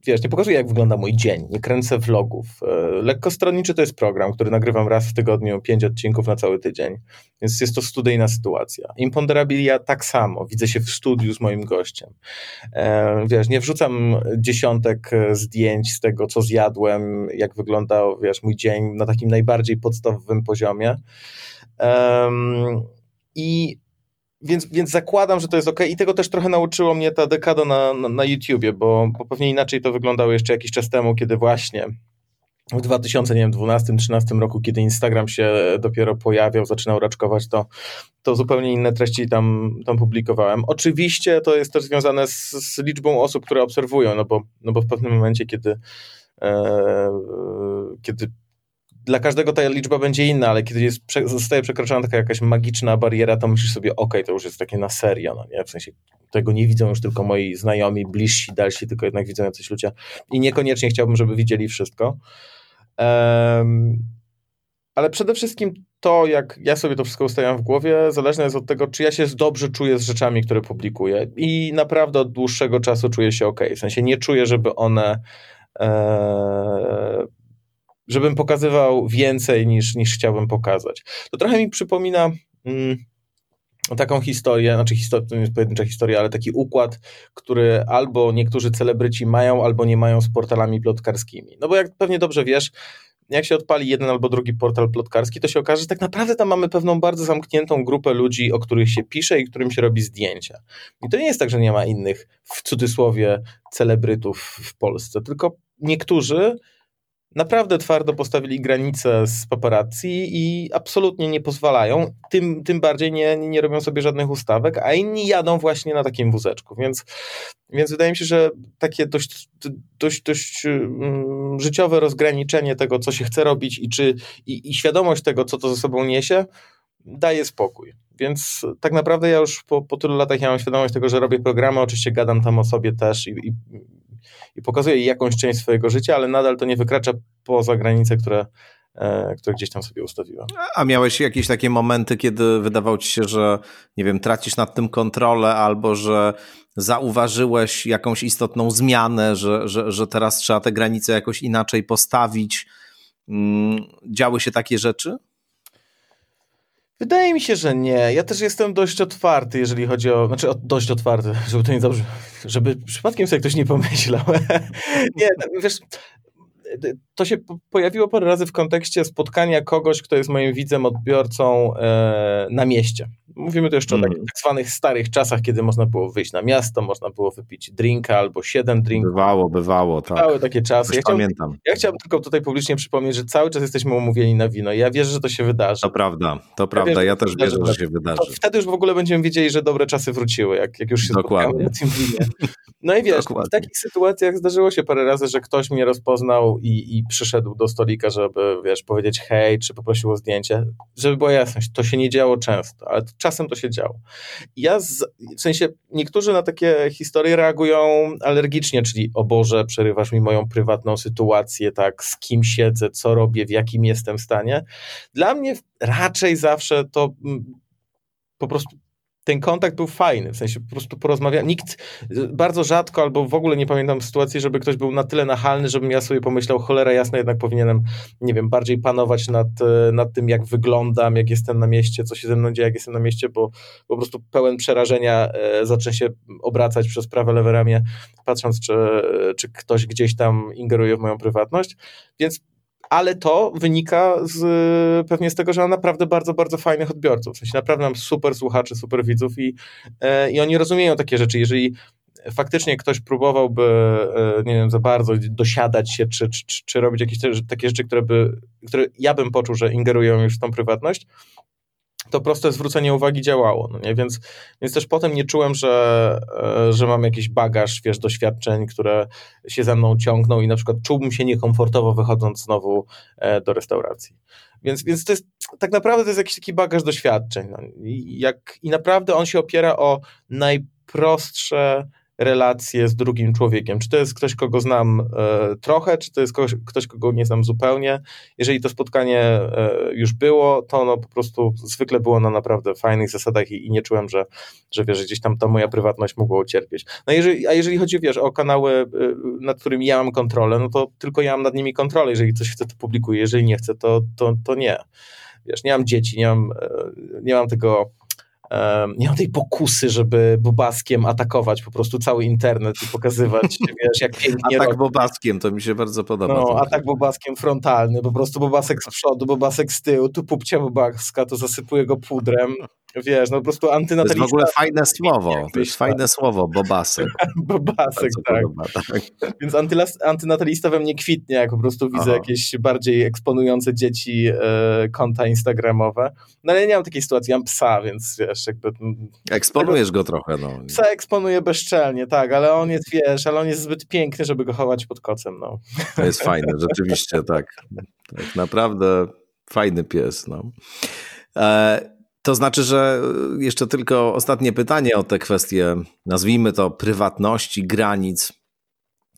wiesz, nie pokazuję, jak wygląda mój dzień, nie kręcę vlogów. E, Lekkostronniczy to jest program, który nagrywam raz w tygodniu, pięć odcinków na cały tydzień, więc jest to studyjna sytuacja. Imponderabilia tak samo, widzę się w studiu z moim gościem. E, wiesz, nie wrzucam dziesiątek e, zdjęć z tego, co zjadłem, jak wyglądał, wiesz, mój dzień na takim najbardziej podstawowym poziomie. I więc, więc zakładam, że to jest ok. I tego też trochę nauczyło mnie ta dekada na, na, na YouTubie, bo, bo pewnie inaczej to wyglądało jeszcze jakiś czas temu, kiedy właśnie w 2012-2013 roku, kiedy Instagram się dopiero pojawiał, zaczynał raczkować, to, to zupełnie inne treści tam, tam publikowałem. Oczywiście to jest też związane z, z liczbą osób, które obserwują, no bo, no bo w pewnym momencie, kiedy, e, kiedy dla każdego ta liczba będzie inna, ale kiedy jest, zostaje przekroczona taka jakaś magiczna bariera, to myślisz sobie, ok, to już jest takie na serio, no nie? W sensie tego nie widzą już tylko moi znajomi, bliżsi, dalsi, tylko jednak widzą jacyś ludzie i niekoniecznie chciałbym, żeby widzieli wszystko. Um, ale przede wszystkim to, jak ja sobie to wszystko ustawiam w głowie, zależne jest od tego, czy ja się dobrze czuję z rzeczami, które publikuję i naprawdę od dłuższego czasu czuję się ok. W sensie nie czuję, żeby one e, żebym pokazywał więcej niż, niż chciałbym pokazać. To trochę mi przypomina mm, taką historię, znaczy historia, to nie jest pojedyncza historia, ale taki układ, który albo niektórzy celebryci mają, albo nie mają z portalami plotkarskimi. No bo jak pewnie dobrze wiesz, jak się odpali jeden albo drugi portal plotkarski, to się okaże, że tak naprawdę tam mamy pewną bardzo zamkniętą grupę ludzi, o których się pisze i którym się robi zdjęcia. I to nie jest tak, że nie ma innych, w cudzysłowie, celebrytów w Polsce, tylko niektórzy naprawdę twardo postawili granice z paparazzi i absolutnie nie pozwalają, tym, tym bardziej nie, nie robią sobie żadnych ustawek, a inni jadą właśnie na takim wózeczku, więc, więc wydaje mi się, że takie dość, dość, dość um, życiowe rozgraniczenie tego, co się chce robić i, czy, i, i świadomość tego, co to ze sobą niesie, daje spokój. Więc tak naprawdę ja już po, po tylu latach ja mam świadomość tego, że robię programy, oczywiście gadam tam o sobie też i, i i pokazuje jakąś część swojego życia, ale nadal to nie wykracza poza granice, które, e, które gdzieś tam sobie ustawiłem. A miałeś jakieś takie momenty, kiedy wydawało ci się, że nie wiem, tracisz nad tym kontrolę albo że zauważyłeś jakąś istotną zmianę, że, że, że teraz trzeba te granice jakoś inaczej postawić? Mm, działy się takie rzeczy? Wydaje mi się, że nie. Ja też jestem dość otwarty, jeżeli chodzi o. Znaczy, dość otwarty, żeby to nie dobrze. Żeby przypadkiem sobie ktoś nie pomyślał. nie, wiesz, to się pojawiło parę razy w kontekście spotkania kogoś, kto jest moim widzem, odbiorcą e, na mieście. Mówimy tu jeszcze mm. o takich tak zwanych starych czasach, kiedy można było wyjść na miasto, można było wypić drinka albo siedem drinków. Bywało, bywało, tak. Bywały takie czasy. Ja chciałbym, pamiętam. Ja chciałbym tylko tutaj publicznie przypomnieć, że cały czas jesteśmy umówieni na wino. Ja wierzę, że to się wydarzy. To prawda, to prawda. Ja, wierzę, ja też wierzę, że się wydarzy. Wtedy już w ogóle będziemy wiedzieli, że dobre czasy wróciły, jak, jak już się Dokładnie. na tym winie. No i wiesz, Dokładnie. w takich sytuacjach zdarzyło się parę razy, że ktoś mnie rozpoznał i, i przyszedł do stolika, żeby, wiesz, powiedzieć hej, czy poprosił o zdjęcie. Żeby była jasność, to się nie działo często, ale czasem to się działo. Ja z, w sensie niektórzy na takie historie reagują alergicznie, czyli o Boże, przerywasz mi moją prywatną sytuację, tak, z kim siedzę, co robię, w jakim jestem stanie. Dla mnie raczej zawsze to mm, po prostu ten kontakt był fajny, w sensie po prostu porozmawiałem. Nikt, bardzo rzadko albo w ogóle nie pamiętam sytuacji, żeby ktoś był na tyle nachalny, żebym ja sobie pomyślał, cholera jasna, jednak powinienem, nie wiem, bardziej panować nad, nad tym, jak wyglądam, jak jestem na mieście, co się ze mną dzieje, jak jestem na mieście, bo po prostu pełen przerażenia e, zacznę się obracać przez prawe, lewe ramię, patrząc, czy, czy ktoś gdzieś tam ingeruje w moją prywatność. Więc ale to wynika z, pewnie z tego, że mam naprawdę bardzo, bardzo fajnych odbiorców. W sensie naprawdę mam super słuchaczy, super widzów i, e, i oni rozumieją takie rzeczy. Jeżeli faktycznie ktoś próbowałby, e, nie wiem, za bardzo dosiadać się, czy, czy, czy robić jakieś takie rzeczy, które, by, które ja bym poczuł, że ingerują już w tą prywatność, to proste zwrócenie uwagi działało, no nie? Więc, więc też potem nie czułem, że, e, że mam jakiś bagaż, wiesz, doświadczeń, które się ze mną ciągną i na przykład czułbym się niekomfortowo wychodząc znowu e, do restauracji. Więc, więc to jest, tak naprawdę to jest jakiś taki bagaż doświadczeń. No. I, jak, I naprawdę on się opiera o najprostsze relację z drugim człowiekiem. Czy to jest ktoś, kogo znam e, trochę, czy to jest ktoś, ktoś, kogo nie znam zupełnie. Jeżeli to spotkanie e, już było, to ono po prostu zwykle było na naprawdę fajnych zasadach i, i nie czułem, że, że wiesz, gdzieś tam ta moja prywatność mogła ucierpieć. No jeżeli, a jeżeli chodzi wiesz, o kanały, e, nad którymi ja mam kontrolę, no to tylko ja mam nad nimi kontrolę. Jeżeli coś chcę, to publikuję, jeżeli nie chcę, to, to, to nie. Wiesz, nie mam dzieci, nie mam, nie mam tego nie mam tej pokusy, żeby bobaskiem atakować po prostu cały internet i pokazywać, wiesz, jak pięknie Atak robi. bobaskiem, to mi się bardzo podoba. No, atak bobaskiem frontalny, po prostu bobasek z przodu, bobasek z tyłu, tu pupcia bobaska, to zasypuje go pudrem, wiesz, no po prostu antynatalista. To jest w ogóle fajne słowo, to jest fajne słowo, bobasek. bobasek, tak. Podoba, tak. Więc antynatalista we mnie kwitnie, jak po prostu widzę Aha. jakieś bardziej eksponujące dzieci e, konta instagramowe. No ale nie mam takiej sytuacji, mam psa, więc wiesz, jakby... Eksponujesz go trochę, no. Psa eksponuję bezczelnie, tak, ale on jest, wiesz, ale on jest zbyt piękny, żeby go chować pod kocem, no. To jest fajne, rzeczywiście, tak. Tak, naprawdę fajny pies, no. E, to znaczy, że y, jeszcze tylko ostatnie pytanie o te kwestie, nazwijmy to prywatności, granic,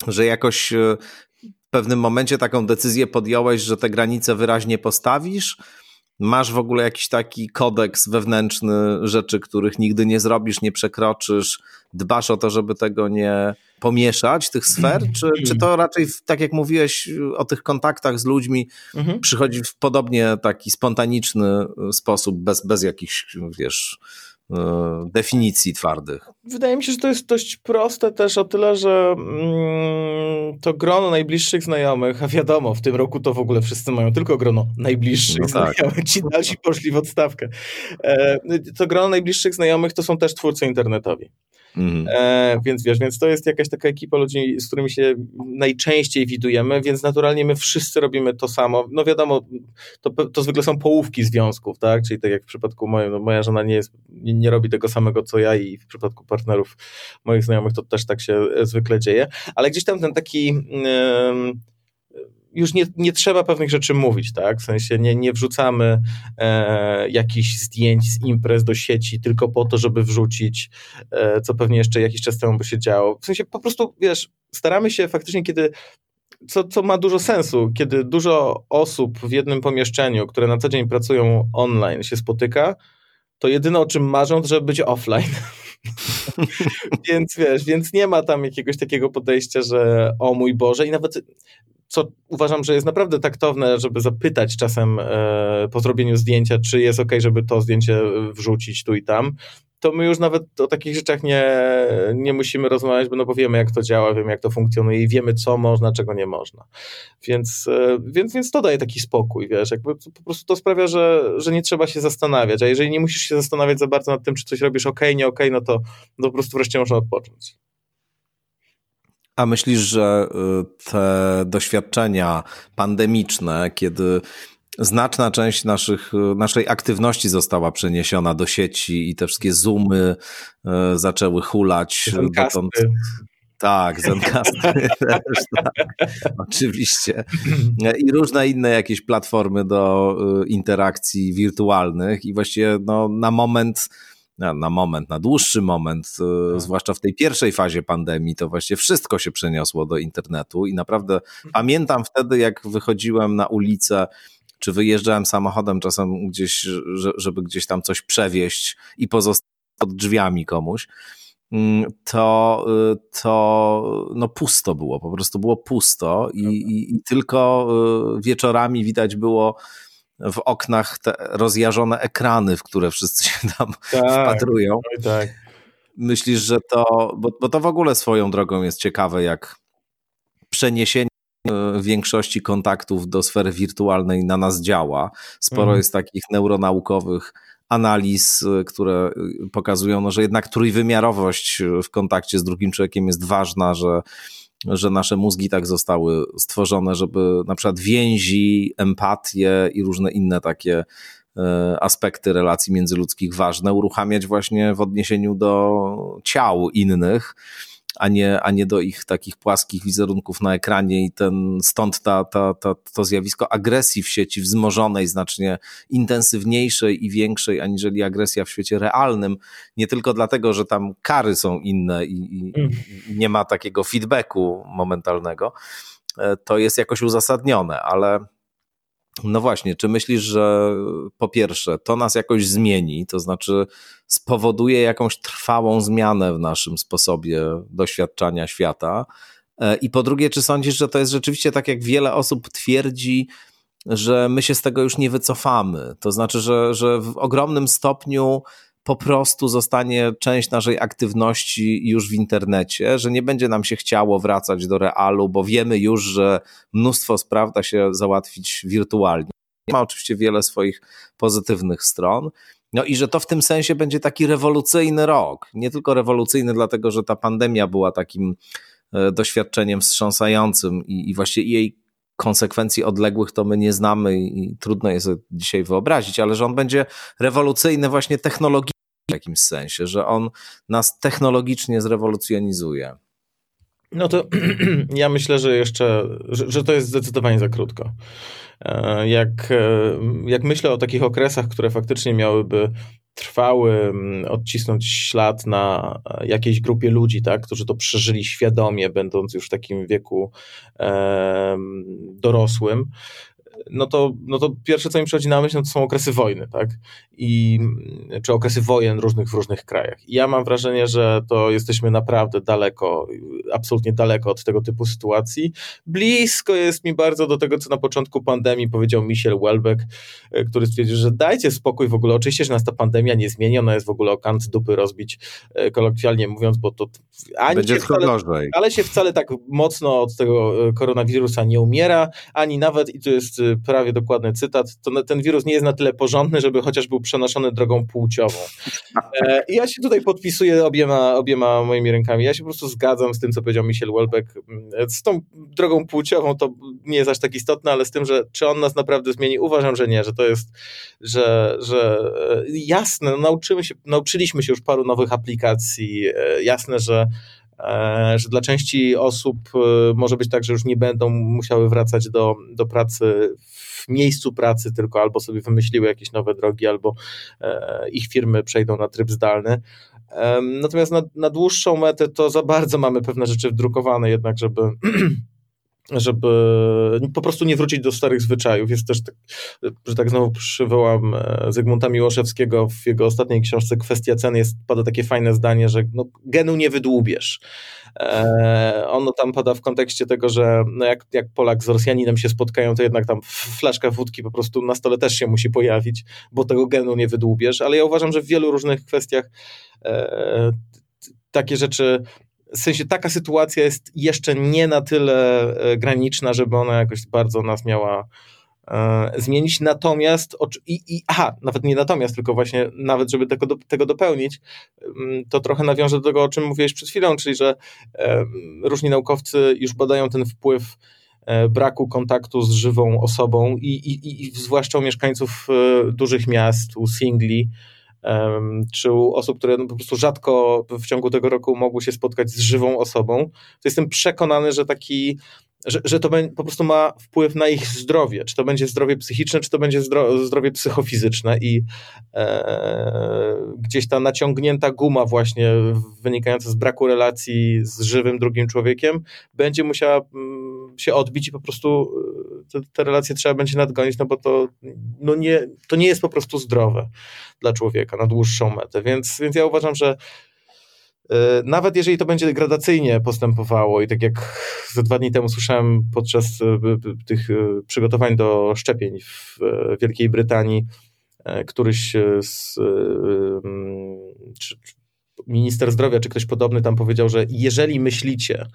że jakoś y, w pewnym momencie taką decyzję podjąłeś, że te granice wyraźnie postawisz, Masz w ogóle jakiś taki kodeks wewnętrzny rzeczy, których nigdy nie zrobisz, nie przekroczysz? Dbasz o to, żeby tego nie pomieszać, tych sfer? Czy, czy to raczej, tak jak mówiłeś o tych kontaktach z ludźmi, mhm. przychodzi w podobnie taki spontaniczny sposób, bez, bez jakichś, wiesz, definicji twardych. Wydaje mi się, że to jest dość proste też o tyle, że mm, to grono najbliższych znajomych, a wiadomo, w tym roku to w ogóle wszyscy mają tylko grono najbliższych no tak. znajomych, ci dalsi poszli w odstawkę. E, to grono najbliższych znajomych to są też twórcy internetowi. Mhm. E, więc wiesz, więc to jest jakaś taka ekipa ludzi, z którymi się najczęściej widujemy, więc naturalnie my wszyscy robimy to samo. No wiadomo, to, to zwykle są połówki związków, tak? Czyli tak jak w przypadku mojej, no moja żona nie, jest, nie, nie robi tego samego co ja i w przypadku partnerów moich znajomych to też tak się zwykle dzieje, ale gdzieś tam ten taki. Yy, już nie, nie trzeba pewnych rzeczy mówić, tak? W sensie nie, nie wrzucamy e, jakichś zdjęć z imprez do sieci tylko po to, żeby wrzucić, e, co pewnie jeszcze jakiś czas temu by się działo. W sensie po prostu, wiesz, staramy się faktycznie, kiedy co, co ma dużo sensu, kiedy dużo osób w jednym pomieszczeniu, które na co dzień pracują online, się spotyka, to jedyne o czym marzą, to żeby być offline. więc wiesz, więc nie ma tam jakiegoś takiego podejścia, że o mój Boże, i nawet co uważam, że jest naprawdę taktowne, żeby zapytać czasem e, po zrobieniu zdjęcia, czy jest ok, żeby to zdjęcie wrzucić tu i tam, to my już nawet o takich rzeczach nie, nie musimy rozmawiać, no bo wiemy, jak to działa, wiemy, jak to funkcjonuje i wiemy, co można, czego nie można. Więc, e, więc, więc to daje taki spokój, wiesz, jakby po prostu to sprawia, że, że nie trzeba się zastanawiać, a jeżeli nie musisz się zastanawiać za bardzo nad tym, czy coś robisz ok, nie ok, no to, no po prostu wreszcie można odpocząć. A myślisz, że y, te doświadczenia pandemiczne, kiedy znaczna część naszych, y, naszej aktywności została przeniesiona do sieci i te wszystkie zoomy y, zaczęły hulać. Dotąd, tak, Zencasty też, tak, oczywiście. I różne inne jakieś platformy do interakcji wirtualnych i właściwie no, na moment na, na moment, na dłuższy moment, e, tak. zwłaszcza w tej pierwszej fazie pandemii, to właściwie wszystko się przeniosło do internetu i naprawdę mhm. pamiętam wtedy, jak wychodziłem na ulicę, czy wyjeżdżałem samochodem czasem gdzieś, żeby gdzieś tam coś przewieźć i pozostać pod drzwiami komuś, mm, to, e, to no pusto było, po prostu było pusto i, i, i tylko e, wieczorami widać było w oknach te rozjażone ekrany, w które wszyscy się tam tak, wpatrują. Tak. Myślisz, że to, bo, bo to w ogóle swoją drogą jest ciekawe, jak przeniesienie e, większości kontaktów do sfery wirtualnej na nas działa. Sporo mhm. jest takich neuronaukowych analiz, e, które pokazują, no, że jednak trójwymiarowość w kontakcie z drugim człowiekiem jest ważna, że że nasze mózgi tak zostały stworzone, żeby na przykład więzi, empatię i różne inne takie e, aspekty relacji międzyludzkich ważne uruchamiać właśnie w odniesieniu do ciał innych. A nie, a nie do ich takich płaskich wizerunków na ekranie i ten, stąd ta, ta, ta, to zjawisko agresji w sieci wzmożonej, znacznie intensywniejszej i większej aniżeli agresja w świecie realnym, nie tylko dlatego, że tam kary są inne i, i, mm. nie ma takiego feedbacku momentalnego, e, to jest jakoś uzasadnione, ale no właśnie, czy myślisz, że po pierwsze to nas jakoś zmieni, to znaczy spowoduje jakąś trwałą zmianę w naszym sposobie doświadczania świata? E, I po drugie, czy sądzisz, że to jest rzeczywiście tak, jak wiele osób twierdzi, że my się z tego już nie wycofamy? To znaczy, że, że w ogromnym stopniu po prostu zostanie część naszej aktywności już w internecie, że nie będzie nam się chciało wracać do realu, bo wiemy już, że mnóstwo spraw da się załatwić wirtualnie. Ma oczywiście wiele swoich pozytywnych stron. No i że to w tym sensie będzie taki rewolucyjny rok. Nie tylko rewolucyjny, dlatego że ta pandemia była takim e, doświadczeniem wstrząsającym i, i właściwie jej konsekwencji odległych to my nie znamy i trudno jest dzisiaj wyobrazić, ale że on będzie rewolucyjny właśnie technologicznie w jakimś sensie, że on nas technologicznie zrewolucjonizuje. No to ja myślę, że jeszcze, że, że to jest zdecydowanie za krótko. E, jak, e, jak myślę o takich okresach, które faktycznie miałyby trwały, odcisnąć ślad na jakiejś grupie ludzi, tak, którzy to przeżyli świadomie, będąc już w takim wieku e, dorosłym, no to, no to pierwsze, co mi przychodzi na myśl, no to są okresy wojny, tak? I, czy okresy wojen różnych w różnych krajach. I ja mam wrażenie, że to jesteśmy naprawdę daleko, absolutnie daleko od tego typu sytuacji. Blisko jest mi bardzo do tego, co na początku pandemii powiedział Michel Welbeck, e, który stwierdził, że dajcie spokój w ogóle. Oczywiście, że nas ta pandemia nie zmieni, ona jest w ogóle o kant dupy rozbić, e, kolokwialnie mówiąc, bo to ani Będzie się wcale, ale się wcale tak mocno od tego e, koronawirusa nie umiera, ani nawet, i to jest prawie dokładny cytat, to ten wirus nie jest na tyle porządny, żeby chociaż był przenoszony drogą płciową. E, I ja się tutaj podpisuję obiema, obiema moimi rękami. Ja się po prostu zgadzam z tym, co powiedział Michel Welbeck. Mm, z tą drogą płciową to nie jest aż tak istotne, ale z tym, że czy on nas naprawdę zmieni, uważam, że nie, że to jest, że, że e, jasne, nauczymy się, nauczyliśmy się już paru nowych aplikacji, e, jasne, że że dla części osób może być tak, że już nie będą musiały wracać do, do pracy w miejscu pracy, tylko albo sobie wymyśliły jakieś nowe drogi, albo e, ich firmy przejdą na tryb zdalny. Natomiast na, na dłuższą metę to za bardzo mamy pewne rzeczy wdrukowane jednak, żeby żeby po prostu nie wrócić do starych zwyczajów. Jest też, tak, że tak znowu przywołam e, Zygmunta Miłoszewskiego w jego ostatniej książce Kwestia ceny jest, pada takie fajne zdanie, że no, genu nie wydłubiesz. E, ono tam pada w kontekście tego, że no jak, jak Polak z Rosjaninem się spotkają, to jednak tam flaszka wódki po prostu na stole też się musi pojawić, bo tego genu nie wydłubiesz, ale ja uważam, że w wielu różnych kwestiach e, takie rzeczy w sensie taka sytuacja jest jeszcze nie na tyle e, graniczna, żeby ona jakoś bardzo nas miała e, zmienić. Natomiast, i, i, aha, nawet nie natomiast, tylko właśnie nawet, żeby tego, tego dopełnić, mm, to trochę nawiążę do tego, o czym mówiłeś przed chwilą, czyli że różni naukowcy już badają ten wpływ e, braku kontaktu z żywą osobą i, i, i zwłaszcza u mieszkańców dużych miast, u singli, czy u osób, które no po prostu rzadko w ciągu tego roku mogły się spotkać z żywą osobą, to jestem przekonany, że taki że, że to po prostu ma wpływ na ich zdrowie, czy to będzie zdrowie psychiczne, czy to będzie zdrowie psychofizyczne i e, gdzieś ta naciągnięta guma właśnie wynikająca z braku relacji z żywym drugim człowiekiem będzie musiała mm, się odbić i po prostu e, te, te relacje trzeba będzie nadgonić, no bo to, no nie, to nie jest po prostu zdrowe dla człowieka na dłuższą metę, więc, więc ja uważam, że E, nawet jeżeli to będzie gradacyjnie postępowało i tak jak ze dwa dni temu słyszałem podczas e, tych przygotowań do szczepień w Wielkiej Brytanii, któryś z, czy, minister zdrowia czy ktoś podobny tam powiedział, że jeżeli myślicie,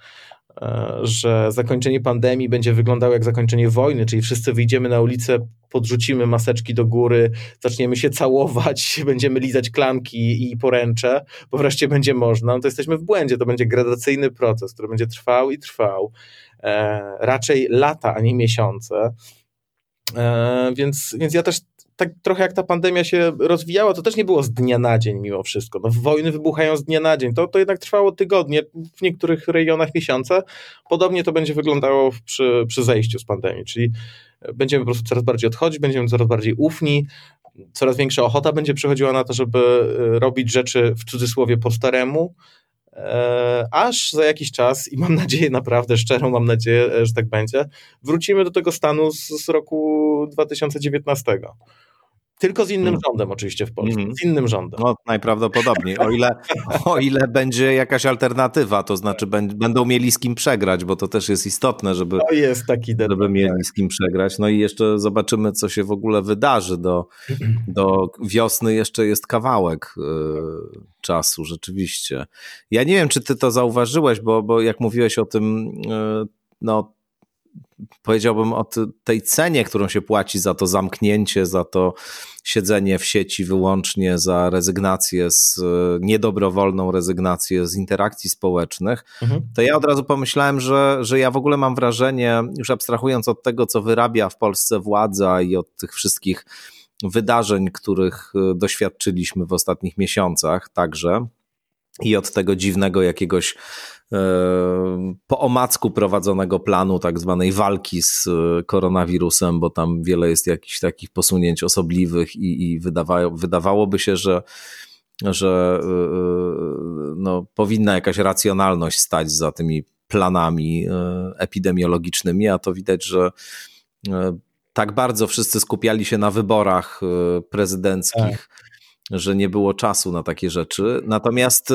że zakończenie pandemii będzie wyglądało jak zakończenie wojny, czyli wszyscy wyjdziemy na ulicę, podrzucimy maseczki do góry, zaczniemy się całować, będziemy lizać klamki i poręcze, bo wreszcie będzie można, no to jesteśmy w błędzie. To będzie gradacyjny proces, który będzie trwał i trwał. E, raczej lata, a nie miesiące. E, więc, więc ja też tak trochę jak ta pandemia się rozwijała, to też nie było z dnia na dzień mimo wszystko. No, wojny wybuchają z dnia na dzień. To, to jednak trwało tygodnie, w niektórych rejonach miesiące. Podobnie to będzie wyglądało przy, przy zejściu z pandemii, czyli będziemy po prostu coraz bardziej odchodzić, będziemy coraz bardziej ufni, coraz większa ochota będzie przychodziła na to, żeby e, robić rzeczy w cudzysłowie po staremu, e, aż za jakiś czas, i mam nadzieję, naprawdę szczerą mam nadzieję, e, że tak będzie, wrócimy do tego stanu z, z roku 2019. Tylko z innym hmm. rządem oczywiście w Polsce, hmm. z innym rządem. No najprawdopodobniej, o ile, o ile będzie jakaś alternatywa, to znaczy będą mieli z kim przegrać, bo to też jest istotne, żeby, to jest taki żeby mieli z kim przegrać. No i jeszcze zobaczymy, co się w ogóle wydarzy. Do, do wiosny jeszcze jest kawałek y, czasu, rzeczywiście. Ja nie wiem, czy ty to zauważyłeś, bo, bo jak mówiłeś o tym, y, no powiedziałbym o tej cenie, którą się płaci za to zamknięcie, za to siedzenie w sieci wyłącznie, za rezygnację z niedobrowolną rezygnację z interakcji społecznych, mhm. to ja od razu pomyślałem, że, że ja w ogóle mam wrażenie, już abstrahując od tego, co wyrabia w Polsce władza i od tych wszystkich wydarzeń, których doświadczyliśmy w ostatnich miesiącach także, i od tego dziwnego jakiegoś po omacku prowadzonego planu tak zwanej walki z e, koronawirusem, bo tam wiele jest jakichś takich posunięć osobliwych i, i wydawa, wydawałoby się, że że e, e, no, powinna jakaś racjonalność stać za tymi planami epidemiologicznymi, a to widać, że tak bardzo wszyscy skupiali się na wyborach prezydenckich, tak. że nie było czasu na takie rzeczy. Natomiast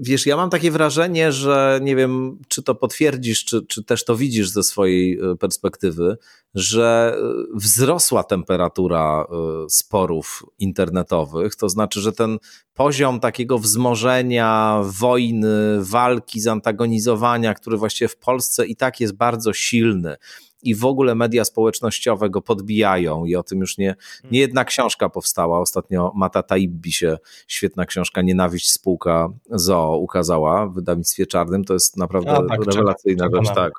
Wiesz, ja mam takie wrażenie, że nie wiem, czy to potwierdzisz, czy, czy też to widzisz ze swojej e, perspektywy, że e, wzrosła temperatura e, sporów internetowych. To znaczy, że ten poziom takiego wzmożenia, wojny, walki, zantagonizowania, który właściwie w Polsce i tak jest bardzo silny, i w ogóle media społecznościowe go podbijają i o tym już nie, nie jedna książka powstała. Ostatnio Mata Taibbi się, świetna książka Nienawiść spółka ZOO ukazała w wydawnictwie czarnym. To jest naprawdę A, tak, rewelacyjna czeka, rzecz. Tak.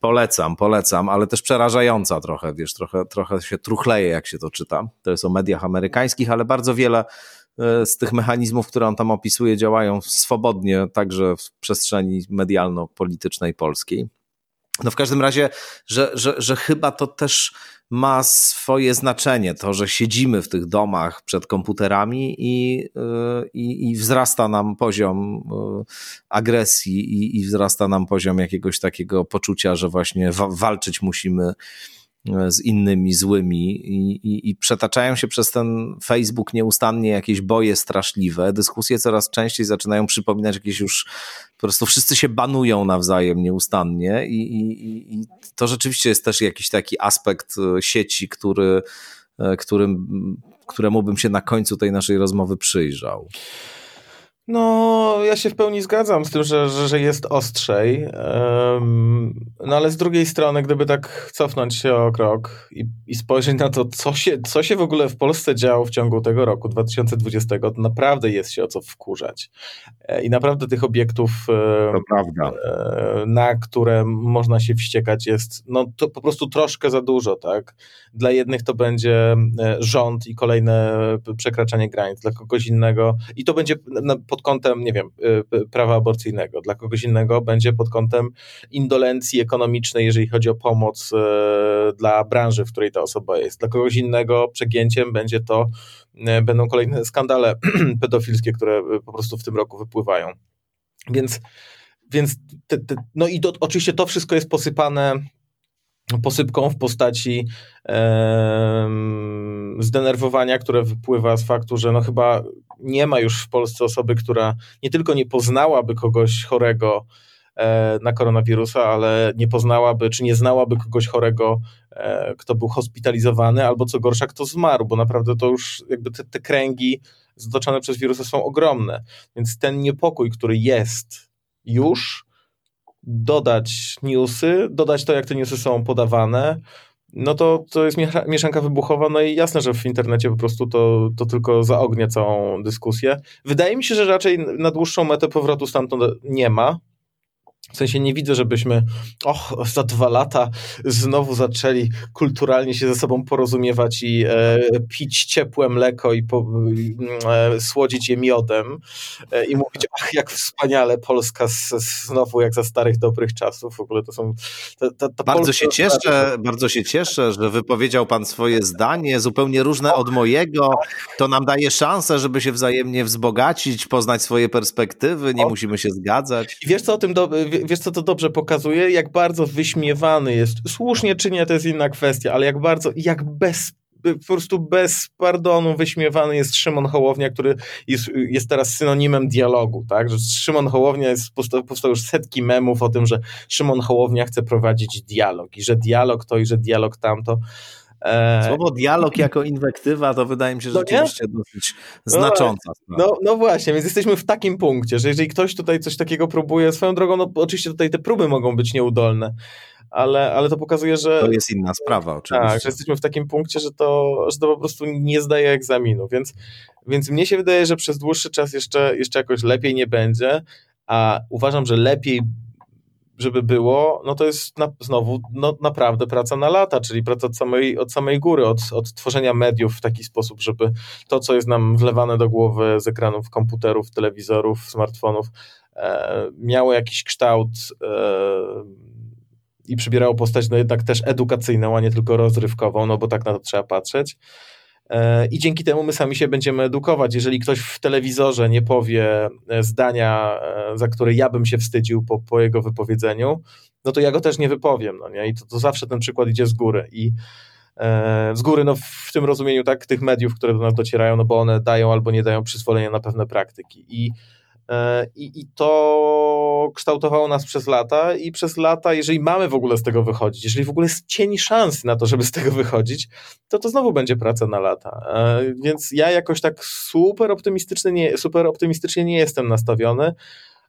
Polecam, polecam, ale też przerażająca trochę, wiesz, trochę, trochę się truchleje, jak się to czyta. To jest o mediach amerykańskich, ale bardzo wiele e, z tych mechanizmów, które on tam opisuje, działają swobodnie także w przestrzeni medialno-politycznej polskiej. No w każdym razie, że, że, że chyba to też ma swoje znaczenie, to, że siedzimy w tych domach przed komputerami i, y, i, i wzrasta nam poziom y, agresji i, i, wzrasta nam poziom jakiegoś takiego poczucia, że właśnie wa walczyć musimy z innymi złymi i, i, i, przetaczają się przez ten Facebook nieustannie jakieś boje straszliwe. Dyskusje coraz częściej zaczynają przypominać jakieś już, po prostu wszyscy się banują nawzajem nieustannie i, i, i to rzeczywiście jest też jakiś taki aspekt e, sieci, który, e, którym, któremu bym się na końcu tej naszej rozmowy przyjrzał. No, ja się w pełni zgadzam z tym, że, że, że jest ostrzej. Um, no ale z drugiej strony, gdyby tak cofnąć się o krok i, i, spojrzeć na to, co się, co się w ogóle w Polsce działo w ciągu tego roku 2020, to naprawdę jest się o co wkurzać. E, I naprawdę tych obiektów, e, na które można się wściekać, jest no, to po prostu troszkę za dużo. tak? Dla jednych to będzie e, rząd i kolejne przekraczanie granic, dla kogoś innego i to będzie pod kątem, nie wiem, y, prawa aborcyjnego, dla kogoś innego będzie pod kątem indolencji ekonomicznej, jeżeli chodzi o pomoc y, dla branży, w której ta osoba jest. Dla kogoś innego przegięciem będzie to, będą kolejne skandale pedofilskie, które po prostu w tym roku wypływają. Więc, więc te, te, no i to, oczywiście to wszystko jest posypane posypką w postaci zdenerwowania, które wypływa z faktu, że no chyba nie ma już w Polsce osoby, która nie tylko nie poznałaby kogoś chorego e, na koronawirusa, ale nie poznałaby, czy nie znałaby kogoś chorego, e, kto był hospitalizowany, albo co gorsza, kto zmarł, bo naprawdę to już jakby te, te kręgi zatoczone przez wirusa są ogromne. Więc ten niepokój, który jest już, dodać newsy, dodać to, jak te newsy są podawane, no to, to jest mieszanka wybuchowa, no i jasne, że w internecie po prostu to, to tylko zaognia całą dyskusję. Wydaje mi się, że raczej na dłuższą metę powrotu stamtąd nie ma, W sensie nie widzę, żebyśmy och, za dwa lata znowu zaczęli kulturalnie się ze sobą porozumiewać i e, pić ciepłe mleko i po, e, słodzić je miodem e, i mówić, ach, jak wspaniale Polska z, znowu jak za starych dobrych czasów. W ogóle to są... Ta, ta, ta bardzo Polska się cieszę, bardzo się cieszę, że wypowiedział pan swoje zdanie, zupełnie różne od mojego. To nam daje szansę, żeby się wzajemnie wzbogacić, poznać swoje perspektywy, nie musimy się zgadzać. I wiesz co o tym, do, wiesz co to dobrze pokazuje? Jak bardzo wyśmiewany jest. Słusznie czy nie, to jest inna kwestia, ale jak bardzo, jak bez po prostu bez pardonu wyśmiewany jest Szymon Hołownia, który jest, jest teraz synonimem dialogu, tak? Że Szymon Hołownia jest, powstał, powstał już setki memów o tym, że Szymon Hołownia chce prowadzić dialog i że dialog to i że dialog tamto. E, Słowo dialog jako inwektywa to wydaje mi się no rzeczywiście nie? dosyć no znacząca. No, no, właśnie, więc jesteśmy w takim punkcie, że jeżeli ktoś tutaj coś takiego próbuje, swoją drogą, no oczywiście tutaj te próby mogą być nieudolne, ale, ale to pokazuje, że... To jest inna sprawa oczywiście. Tak, że jesteśmy w takim punkcie, że to, że to po prostu nie zdaje egzaminu, więc, więc mnie się wydaje, że przez dłuższy czas jeszcze, jeszcze jakoś lepiej nie będzie, a uważam, że lepiej żeby było, no to jest na, znowu no, naprawdę praca na lata, czyli praca od samej, od samej góry, od, od tworzenia mediów w taki sposób, żeby to, co jest nam wlewane do głowy z ekranów komputerów, telewizorów, smartfonów, e, miało jakiś kształt e, i przybierało postać no jednak też edukacyjną, a nie tylko rozrywkową, no bo tak na to trzeba patrzeć. E, I dzięki temu my sami się będziemy edukować. Jeżeli ktoś w telewizorze nie powie e, zdania, e, za które ja bym się wstydził po, po jego wypowiedzeniu, no to ja go też nie wypowiem. No nie? I to, to zawsze ten przykład idzie z góry. I e, z góry, no w tym rozumieniu, tak, tych mediów, które do nas docierają, no bo one dają albo nie dają przyzwolenia na pewne praktyki. I I, I to kształtowało nas przez lata, i przez lata, jeżeli mamy w ogóle z tego wychodzić, jeżeli w ogóle jest cień szans na to, żeby z tego wychodzić, to to znowu będzie praca na lata. E, więc ja jakoś tak super optymistycznie nie, super optymistycznie nie jestem nastawiony,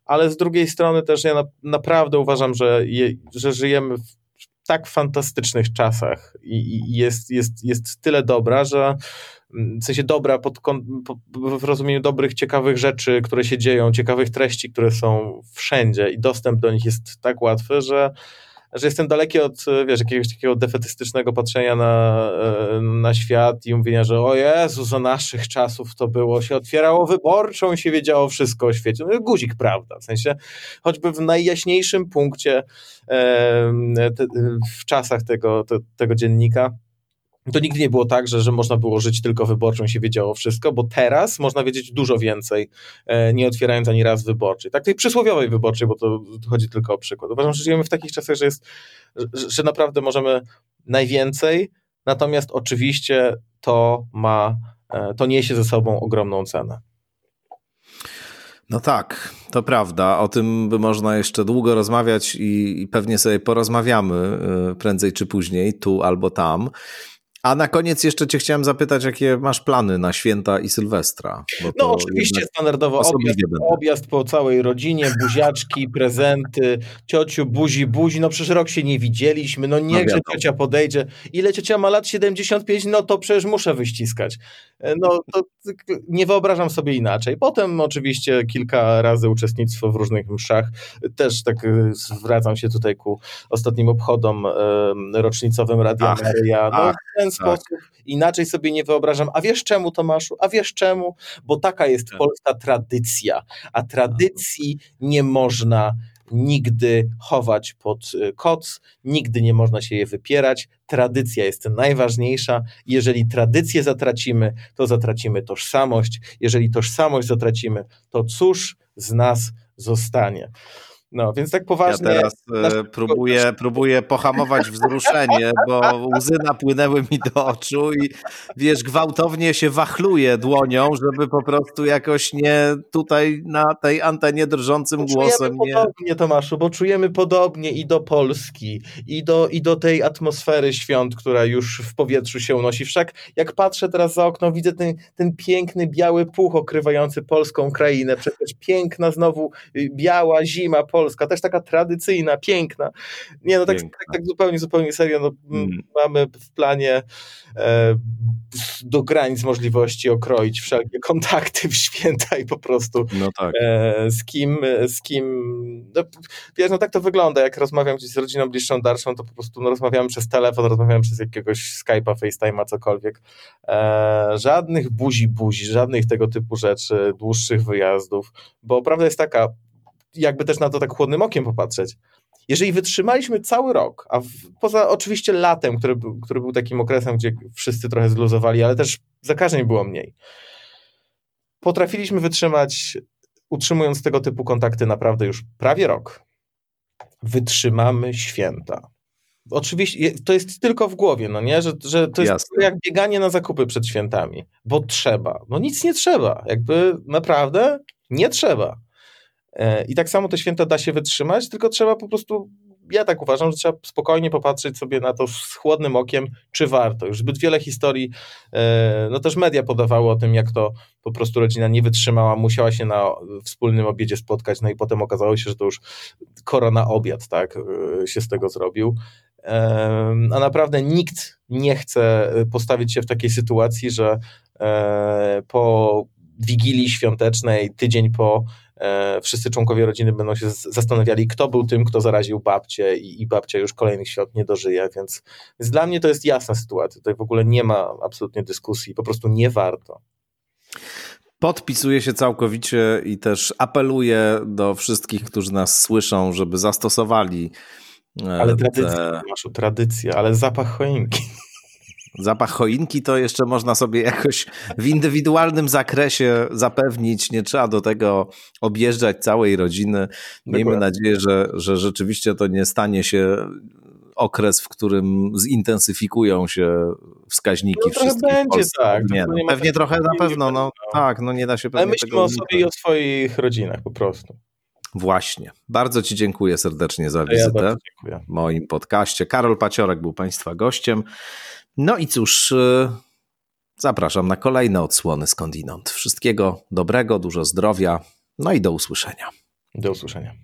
ale z drugiej strony też ja na, naprawdę uważam, że, je, że żyjemy w tak fantastycznych czasach i, i jest, jest, jest tyle dobra, że w sensie dobra pod, w rozumieniu dobrych, ciekawych rzeczy, które się dzieją, ciekawych treści, które są wszędzie i dostęp do nich jest tak łatwy, że, że jestem daleki od wiesz, jakiegoś takiego defetystycznego patrzenia na, e, na świat i mówienia, że o Jezu, za naszych czasów to było, się otwierało wyborczą i się wiedziało wszystko o świecie. No guzik, prawda, w sensie choćby w najjaśniejszym punkcie e, w czasach tego, te, tego dziennika to nigdy nie było tak, że, że można było żyć tylko wyborczą i się wiedziało wszystko, bo teraz można wiedzieć dużo więcej, e, nie otwierając ani raz wyborczej. Tak, tej przysłowiowej wyborczej, bo to chodzi tylko o przykład. Uważam, że żyjemy w takich czasach, że, jest, że, że naprawdę możemy najwięcej, natomiast oczywiście to ma, e, to niesie ze sobą ogromną cenę. No tak, to prawda. O tym by można jeszcze długo rozmawiać i, i pewnie sobie porozmawiamy e, prędzej czy później, tu albo tam. A na koniec jeszcze cię chciałem zapytać, jakie masz plany na święta i Sylwestra? No oczywiście standardowo objazd, objazd, po całej rodzinie, buziaczki, prezenty, ciociu, buzi, buzi, no przecież rok się nie widzieliśmy, no niechże no ciocia podejdzie. Ile ciocia ma lat? 75? No to przecież muszę wyściskać. E, no to nie wyobrażam sobie inaczej. Potem oczywiście kilka razy uczestnictwo w różnych mszach. Też tak e, zwracam się tutaj ku ostatnim obchodom rocznicowym Radia Maryja. No, ach, ten. Sposób inaczej sobie nie wyobrażam. A wiesz czemu, Tomaszu? A wiesz czemu? Bo taka jest tak. polska tradycja. A tradycji nie można nigdy chować pod y, koc, nigdy nie można się je wypierać. Tradycja jest najważniejsza. Jeżeli tradycję zatracimy, to zatracimy tożsamość. Jeżeli tożsamość zatracimy, to cóż z nas zostanie? No, więc tak poważnie. Ja teraz nasz... próbuję, próbuję pohamować wzruszenie, bo łzy napłynęły mi do oczu i wiesz, gwałtownie się wachluję dłonią, żeby po prostu jakoś nie tutaj na tej antenie drżącym bo głosem. Nie... podobnie, Tomaszu, bo czujemy podobnie i do Polski, i do, i do tej atmosfery świąt, która już w powietrzu się unosi. Wszak jak patrzę teraz za okno, widzę ten, ten piękny biały puch okrywający polską krainę. Przecież piękna znowu y, biała zima Polska Polska, też taka tradycyjna, piękna. Nie, no tak, tak, tak, zupełnie, zupełnie serio, no, mm. mamy w planie e, do granic możliwości okroić wszelkie kontakty w święta i po prostu no tak. e, z kim, z kim, no, wiesz, no tak to wygląda, jak rozmawiam gdzieś z rodziną bliższą, dalszą, to po prostu no, rozmawiamy przez telefon, rozmawiamy przez jakiegoś Skype'a, FaceTime'a, cokolwiek. E, żadnych buzi buzi, żadnych tego typu rzeczy, dłuższych wyjazdów, bo prawda jest taka, jakby też na to tak chłodnym okiem popatrzeć, jeżeli wytrzymaliśmy cały rok, a w, poza oczywiście latem, który, który był takim okresem, gdzie wszyscy trochę zluzowali, ale też zakażeń było mniej, potrafiliśmy wytrzymać, utrzymując tego typu kontakty naprawdę już prawie rok. Wytrzymamy święta. Oczywiście to jest tylko w głowie, no nie? Że, że to jest jak bieganie na zakupy przed świętami, bo trzeba. No nic nie trzeba. Jakby naprawdę nie trzeba. E, I tak samo te święta da się wytrzymać, tylko trzeba po prostu, ja tak uważam, że trzeba spokojnie popatrzeć sobie na to z chłodnym okiem, czy warto. Już zbyt wiele historii, e, no też media podawały o tym, jak to po prostu rodzina nie wytrzymała, musiała się na wspólnym obiedzie spotkać, no i potem okazało się, że to już korona obiad, tak, e, się z tego zrobił. A naprawdę nikt nie chce postawić się w takiej sytuacji, że po Wigilii Świątecznej, tydzień po wszyscy członkowie rodziny będą się zastanawiali, kto był tym, kto zaraził babcię i, i babcia już kolejnych świąt nie dożyje, więc, więc dla mnie to jest jasna sytuacja. Tutaj w ogóle nie ma absolutnie dyskusji, po prostu nie warto. Podpisuję się całkowicie i też apeluję do wszystkich, którzy nas słyszą, żeby zastosowali. E, ale tradycja, te... masz tradycję, ale zapach choinki. Zapach choinki to jeszcze można sobie jakoś w indywidualnym zakresie zapewnić. Nie trzeba do tego objeżdżać całej rodziny. Miejmy Dokładnie. nadzieję, że, że rzeczywiście to nie stanie się okres, w którym zintensyfikują się wskaźniki no, wszystkich będzie tak. Nie, no, pewnie trochę na pewno, no, no, tak, no nie da się pewnie Ale myślmy o sobie i o swoich rodzinach po prostu. Właśnie. Bardzo Ci dziękuję serdecznie za wizytę ja w moim podcaście. Karol Paciorek był Państwa gościem. No i cóż, y, zapraszam na kolejne odsłony skądinąd. Wszystkiego dobrego, dużo zdrowia, no i do usłyszenia. Do usłyszenia.